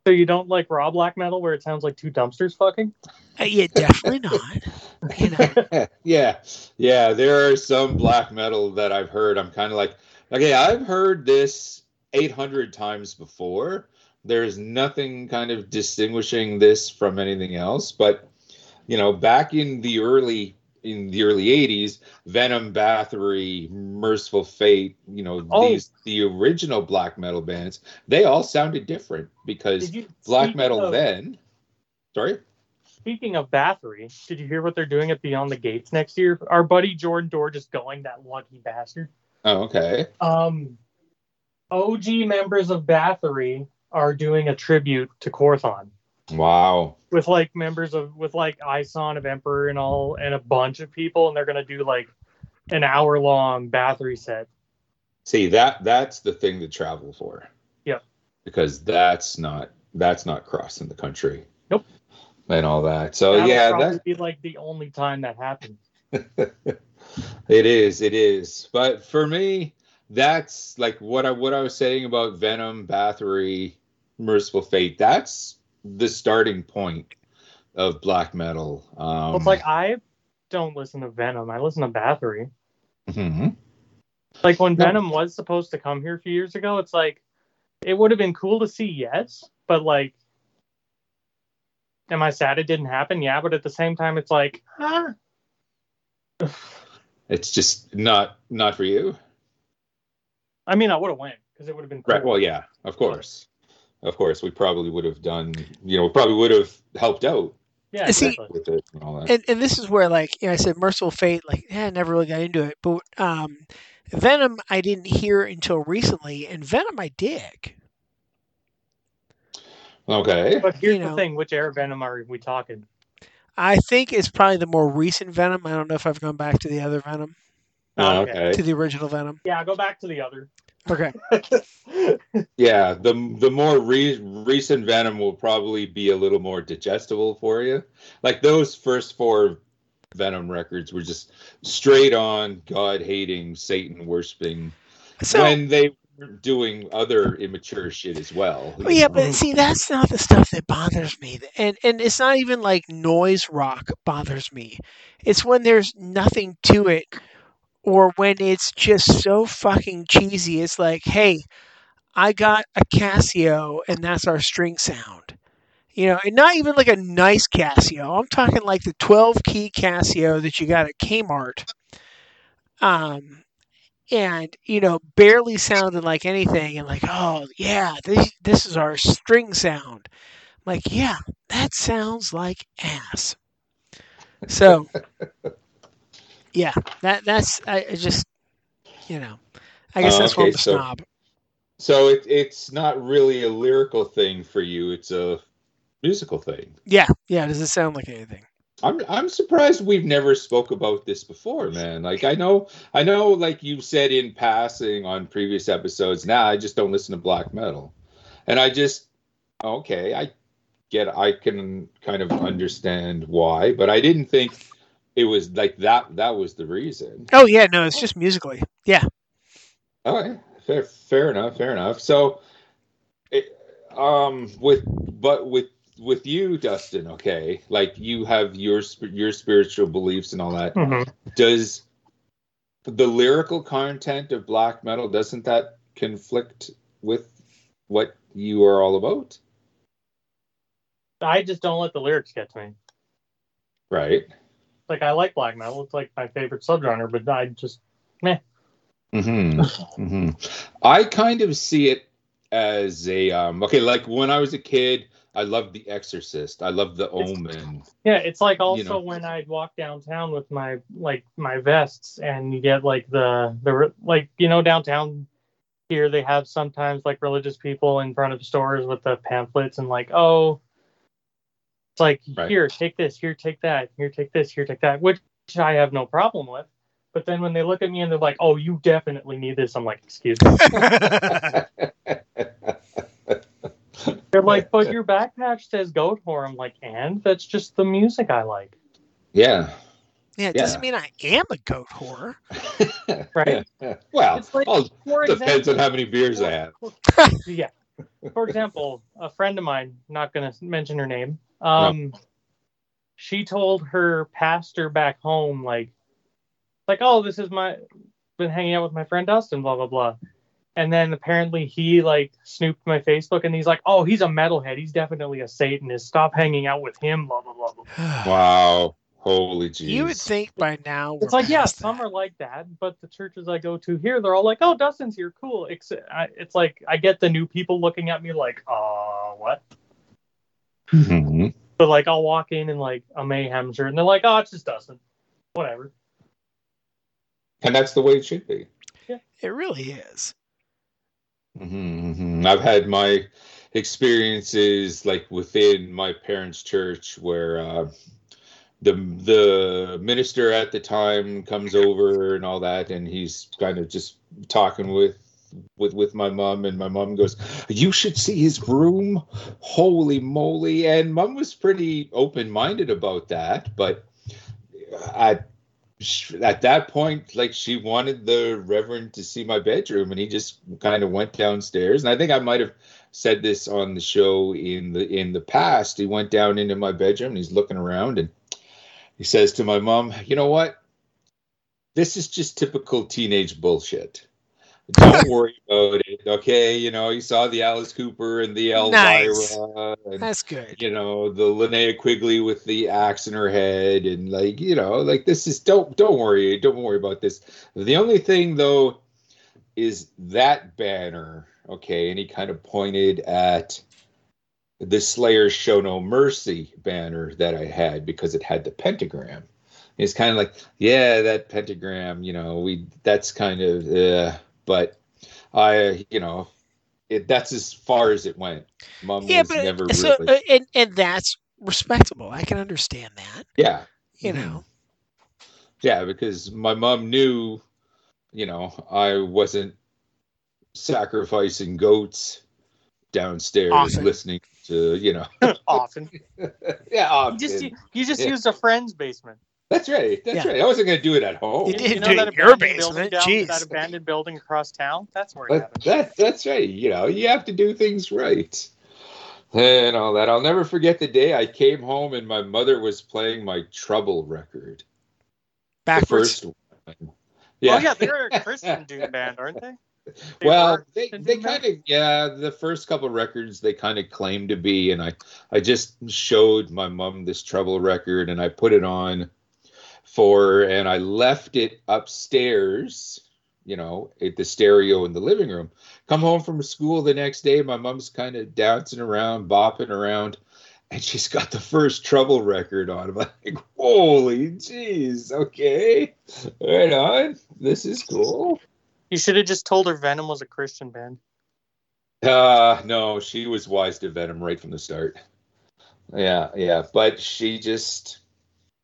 F: So you don't like raw black metal where it sounds like two dumpsters fucking?
E: Uh, yeah, definitely not. You know,
D: yeah, yeah. There are some black metal that I've heard. I'm kind of like, okay, I've heard this 800 times before. There's nothing kind of distinguishing this from anything else. But you know, back in the early in the early 80s, Venom, Bathory, Mercyful Fate, you know,
F: Oh.
D: these the original black metal bands, they all sounded different because black metal
F: of-
D: then. Sorry.
F: Speaking of Bathory, did you hear what they're doing at Beyond the Gates next year? Our buddy Jordan Dorr just going that lucky bastard.
D: Oh, okay.
F: Um, OG members of Bathory are doing a tribute to Quorthon
D: Wow.
F: with like members of with like Ihsahn of Emperor and all and a bunch of people, and they're gonna do like an hour long Bathory set.
D: See that that's the thing to travel for.
F: Yep.
D: Because that's not that's not crossing the country.
F: Nope.
D: And all that. So
F: That'll
D: yeah, that
F: be like the only time that happens.
D: it is, it is. But for me, that's like what I what I was saying about Venom, Bathory, Mercyful Fate. That's the starting point of black metal. Um
F: Well, it's like I don't listen to Venom. I listen to Bathory.
D: mhm.
F: Like when
D: No.
F: Venom was supposed to come here a few years ago, it's like it would have been cool to see, yes, but like, am I sad it didn't happen? Yeah, but at the same time, it's like, ah,
D: it's just not not for you.
F: I mean, I would have went because it would have been cool.
D: Right. Well, yeah, of course. Of course, we probably would have done, you know, probably would have helped out
F: yeah,
E: See-
D: with it and all that.
E: and and this is where like you know, I said Mercyful Fate, like yeah, I never really got into it, but um, Venom I didn't hear until recently, and Venom I dig.
D: Okay.
F: But here's
E: you
F: the thing: which era Venom are we talking?
E: I think it's probably the more recent Venom. I don't know if I've gone back to the other Venom,
D: Oh,
F: okay.
D: okay.
E: to the original Venom.
F: Yeah, go back to the other.
E: Okay.
D: Yeah, the the more re- recent Venom will probably be a little more digestible for you. Like those first four Venom records were just straight on God hating, Satan worshiping.
E: So
D: when they were doing other immature shit as well.
E: Well, yeah, but see, that's not the stuff that bothers me, and and it's not even like noise rock bothers me. It's when there's nothing to it, or when it's just so fucking cheesy. It's like, hey, I got a Casio, and that's our string sound. You know, and not even like a nice Casio. I'm talking like the 12 key Casio that you got at Kmart. Um, and you know barely sounded like anything and like oh yeah this this is our string sound I'm like yeah that sounds like ass so yeah that that's i, I just you know i guess
D: Oh,
E: that's i'm
D: okay,
E: a
D: so-
E: snob
D: So it, it's not really a lyrical thing for you. It's a musical thing.
E: yeah yeah does it sound like anything
D: I'm I'm surprised we've never spoke about this before, man. Like I know I know like you said in passing on previous episodes, now I just don't listen to black metal. And I just okay, I get I can kind of understand why, but I didn't think it was like that that was the reason.
E: oh yeah no it's just musically yeah
D: All right, fair, fair enough, fair enough. So, it, um, with but with with you, Dustin, okay, like you have your your spiritual beliefs and all that.
F: Mhm.
D: Does the lyrical content of black metal doesn't that conflict with what you are all about?
F: I just don't let the lyrics get to me.
D: Right.
F: Like I like black metal; it's like my favorite subgenre, but I just meh.
D: hmm hmm I kind of see it as a um okay, like when I was a kid, I loved The Exorcist. I loved The Omen.
F: Yeah, it's like also
D: know.
F: when I'd walk downtown with my like my vests, and you get like the the like you know downtown here they have sometimes like religious people in front of stores with the pamphlets and like oh, it's like
D: Right.
F: here take this, here take that, here take this, here take that, which I have no problem with. But then when they look at me and they're like, "Oh, you definitely need this," I'm like, "Excuse me." They're like, "But your back patch says Goatwhore." I'm like, "And that's just the music I like."
D: yeah.
E: Yeah, it
D: Yeah.
E: doesn't mean I am a goat whore.
F: Right.
D: well,
F: It's like,
D: all
F: for
D: depends
F: example-
D: on how many beers I have.
F: yeah. For example, a friend of mine, not going to mention her name, um, she told her pastor back home, like, like, oh, this is my, been hanging out with my friend Dustin, blah blah blah, and then apparently he like snooped my Facebook and he's like, oh, he's a metalhead, he's definitely a Satanist, stop hanging out with him, blah blah blah. blah.
D: Wow. Holy jeez.
E: You would think by now
F: It's like, yeah,
E: past
F: some are like that, but the churches I go to here, they're all like, "Oh, Dustin's here, cool." Except, I, it's like I get the new people looking at me like, "Uh, what?"
D: Mhm.
F: But like, I'll walk in in like a mayhem shirt, and they're like, "Oh, it's just Dustin." Whatever.
D: And that's the way it should be. Yeah.
E: It really is.
D: hmm I've had my experiences like within my parents' church where uh, the the minister at the time comes over and all that, and he's kind of just talking with with with my mom, and my mom goes, "You should see his room, holy moly!" And mom was pretty open minded about that, but at at that point, like she wanted the reverend to see my bedroom, and he just kind of went downstairs. And I think I might have said this on the show in the in the past. He went down into my bedroom, and he's looking around, and he says to my mom, "You know what? This is just typical teenage bullshit. Don't worry about it, okay? You know, you saw the Alice Cooper and the Elvira,
E: Nice.
D: and
E: That's good.
D: you know the Linnea Quigley with the axe in her head, and like you know, like this is don't don't worry, don't worry about this. The only thing though is that banner, okay? And he kind of pointed at the Slayer Show No Mercy banner that I had because it had the pentagram. It's kind of like, yeah, that pentagram, you know, we that's kind of, uh, but I, you know, it that's as far as it went. Mom
E: Yeah,
D: was
E: but
D: never
E: so
D: really,
E: uh, and and that's respectable. I can understand that.
D: yeah,
E: You
D: Mhm.
E: know.
D: yeah, because my mom knew, you know, I wasn't sacrificing goats downstairs
E: Often.
D: listening to, you know,
F: Often.
D: yeah, often.
F: You just you just
D: Yeah.
F: used a friend's basement.
D: That's right. That's
E: Yeah.
D: right. I wasn't going to do it at home.
E: You didn't
F: you know
E: do it
F: that
E: in your
F: abandoned
E: basement,
F: building down,
E: jeez.
F: that abandoned building across town? That's where it
D: But that, that's right. You know, you have to do things right. And all that. I'll never forget the day I came home and my mother was playing my Trouble record.
E: Backwards.
D: The first one.
F: Oh yeah, they're a Christian doom band, aren't they? They
D: well, they, they kind of yeah. The first couple records they kind of claimed to be, and I I just showed my mom this Trouble record, and I put it on for, and I left it upstairs, you know, at the stereo in the living room. Come home from school the next day, my mom's kind of dancing around, bopping around, and she's got the first Trouble record on. I'm like, holy jeez, okay, right on. This is cool.
F: You should have just told her Venom was a Christian band.
D: Uh no, she was wise to Venom right from the start. Yeah, yeah, but she just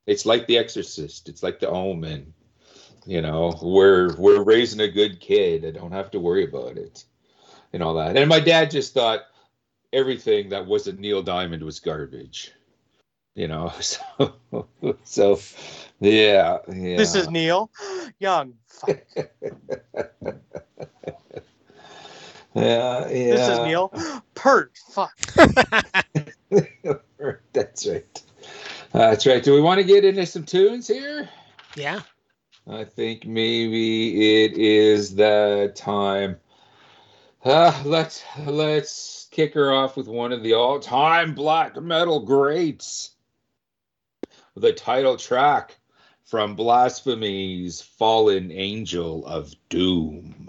D: it's like the exorcist, it's like the omen. You know, we're we're raising a good kid. I don't have to worry about it. And all that. And my dad just thought everything that wasn't Neil Diamond was garbage. You know, so so yeah, yeah.
F: This is Neil Young. Fuck.
D: yeah, yeah.
F: This is Neil Peart. Fuck.
D: That's right. That's right. Do we want to get into some tunes here?
E: Yeah.
D: I think maybe it is the time. Uh, let's let's kick her off with one of the all-time black metal greats. The title track from Blasphemy's Fallen Angel of Doom.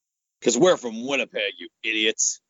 I: Because we're from Winnipeg, you idiots.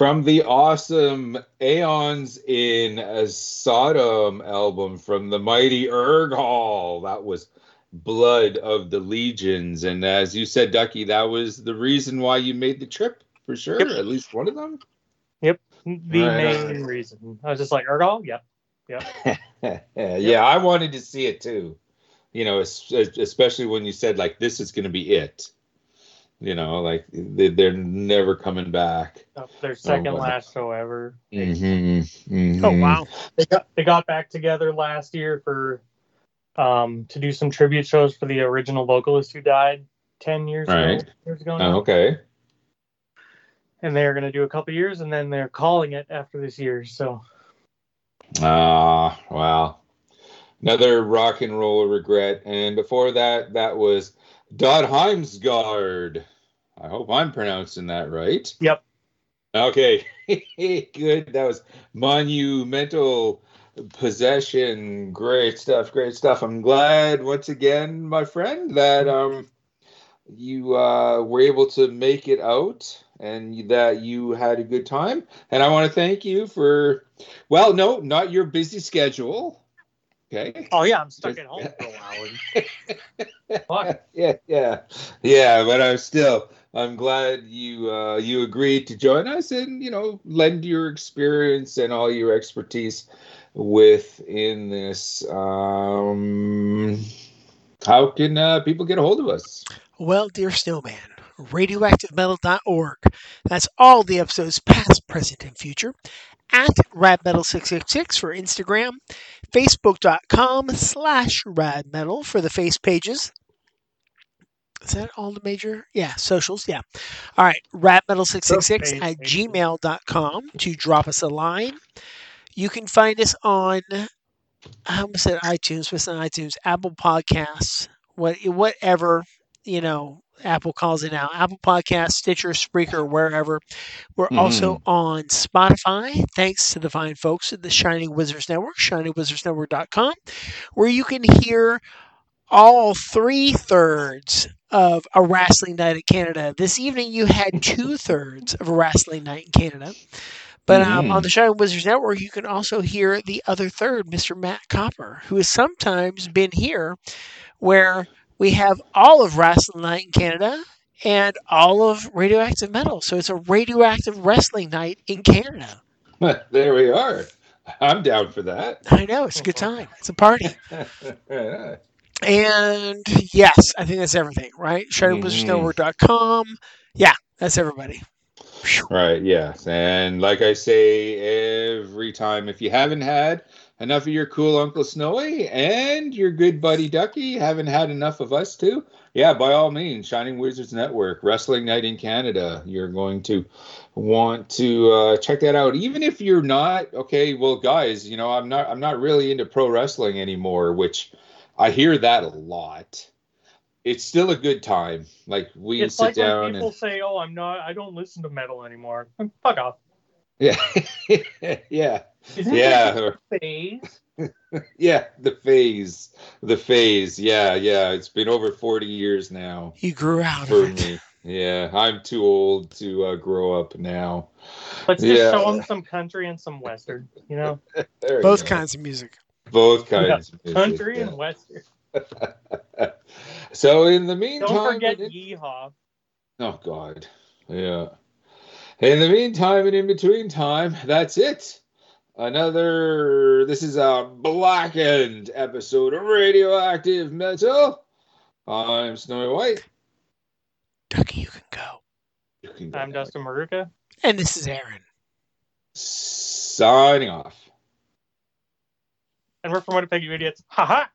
D: From the awesome Aeons in a Sodom album from the mighty Urgehal. That was Blood of the Legions. And as you said, Ducky, that was the reason why you made the trip for sure.
F: Yep.
D: At least one of them.
F: Yep. The
D: Right.
F: main reason. I was just like, Urgehal? Yep. Yep.
D: yeah, yeah, I wanted to see it too. You know, especially when you said like this is going to be it. You know, like they- they're never coming back.
F: Their second
D: wow.
F: last show ever.
D: Mm-hmm.
E: Oh wow.
F: They got they got back together last year for um to do some tribute shows for the original vocalist who died ten years
D: Right.
F: ago. Years ago.
D: Oh, okay.
F: And they're gonna do a couple years and then they're calling it after this year. So
D: Ah, wow. Another rock and roll regret. And before that, that was Dødheimsgard. I hope I'm pronouncing that right.
F: Yep.
D: Okay. Good. That was monumental possession. Great stuff. Great stuff. I'm glad once again, my friend, that um you uh, were able to make it out and that you had a good time. And I want to thank you for, well, no, not your busy schedule. Okay.
F: Oh yeah, I'm stuck at home for a while. Fuck.
D: yeah, yeah, yeah. But I'm still, I'm glad you uh, you agreed to join us and you know lend your experience and all your expertise within this. Um, how can uh, people get a hold of us?
E: Well, dear Snowman, radioactivemetal.org. That's all the episodes, past, present, and future. At radmetal666 for Instagram, facebook.com slash rad metal for the face pages. Is that all the major? Yeah, socials. Yeah. All right. Radmetal666 at gmail.com to drop us a line. You can find us on, I almost said iTunes, but it's not iTunes, Apple Podcasts, what, whatever, you know, Apple calls it now. Apple Podcast, Stitcher, Spreaker, wherever. We're also on Spotify, thanks to the fine folks at the Shining Wizards Network, shiningwizardsnetwork.com, where you can hear all three thirds of a wrestling night in Canada. This evening you had two thirds of a wrestling night in Canada. But um,
D: Mhm.
E: on the Shining Wizards Network, you can also hear the other third, Mr. Matt Copper, who has sometimes been here where we have all of Wrestling Night in Canada and all of Radioactive Metal. So it's a radioactive wrestling night in Canada.
D: there we are. I'm down for that.
E: I know, it's a good time. It's a party.
D: Yeah.
E: And yes, I think that's everything, right? ShiningWizardsNetwork.com. Yeah, that's everybody.
D: Right, yes. And like I say every time, if you haven't had enough of your cool Uncle Snowy and your good buddy Ducky, haven't had enough of us too, yeah, by all means, Shining Wizards Network, Wrestling Night in Canada. You're going to want to uh, check that out. Even if you're not, okay, well, guys, you know, I'm not, I'm not really into pro wrestling anymore, which I hear that a lot. It's still a good time. Like we
F: it's
D: sit
F: like
D: down
F: when people
D: and
F: say, "Oh, I'm not. I don't listen to metal anymore." Fuck off.
D: yeah, yeah.
F: Isn't
D: Yeah.
F: it phase?
D: yeah, the phase, the phase. Yeah, yeah. It's been over forty years now
E: You grew out
D: for
E: of it.
D: me. Yeah, I'm too old to uh, grow up now.
F: Let's just
D: Yeah.
F: show them some country and some western. You know,
D: There you
E: Both kinds of music.
D: both
F: Yeah,
D: kinds. of music,
F: country
D: yeah.
F: and western.
D: So in the meantime,
F: Don't forget
D: in-
F: yeehaw.
D: Oh God, yeah. In the meantime and in between time, that's it. Another. This is a blackened episode of Radioactive Metal. I'm Snowy White.
E: Ducky, you can go.
D: You can go
F: I'm
D: now.
F: Dustin Maruka.
E: And this is Aaron.
D: Signing off.
F: And we're from Winnipeg, you idiots. Ha ha!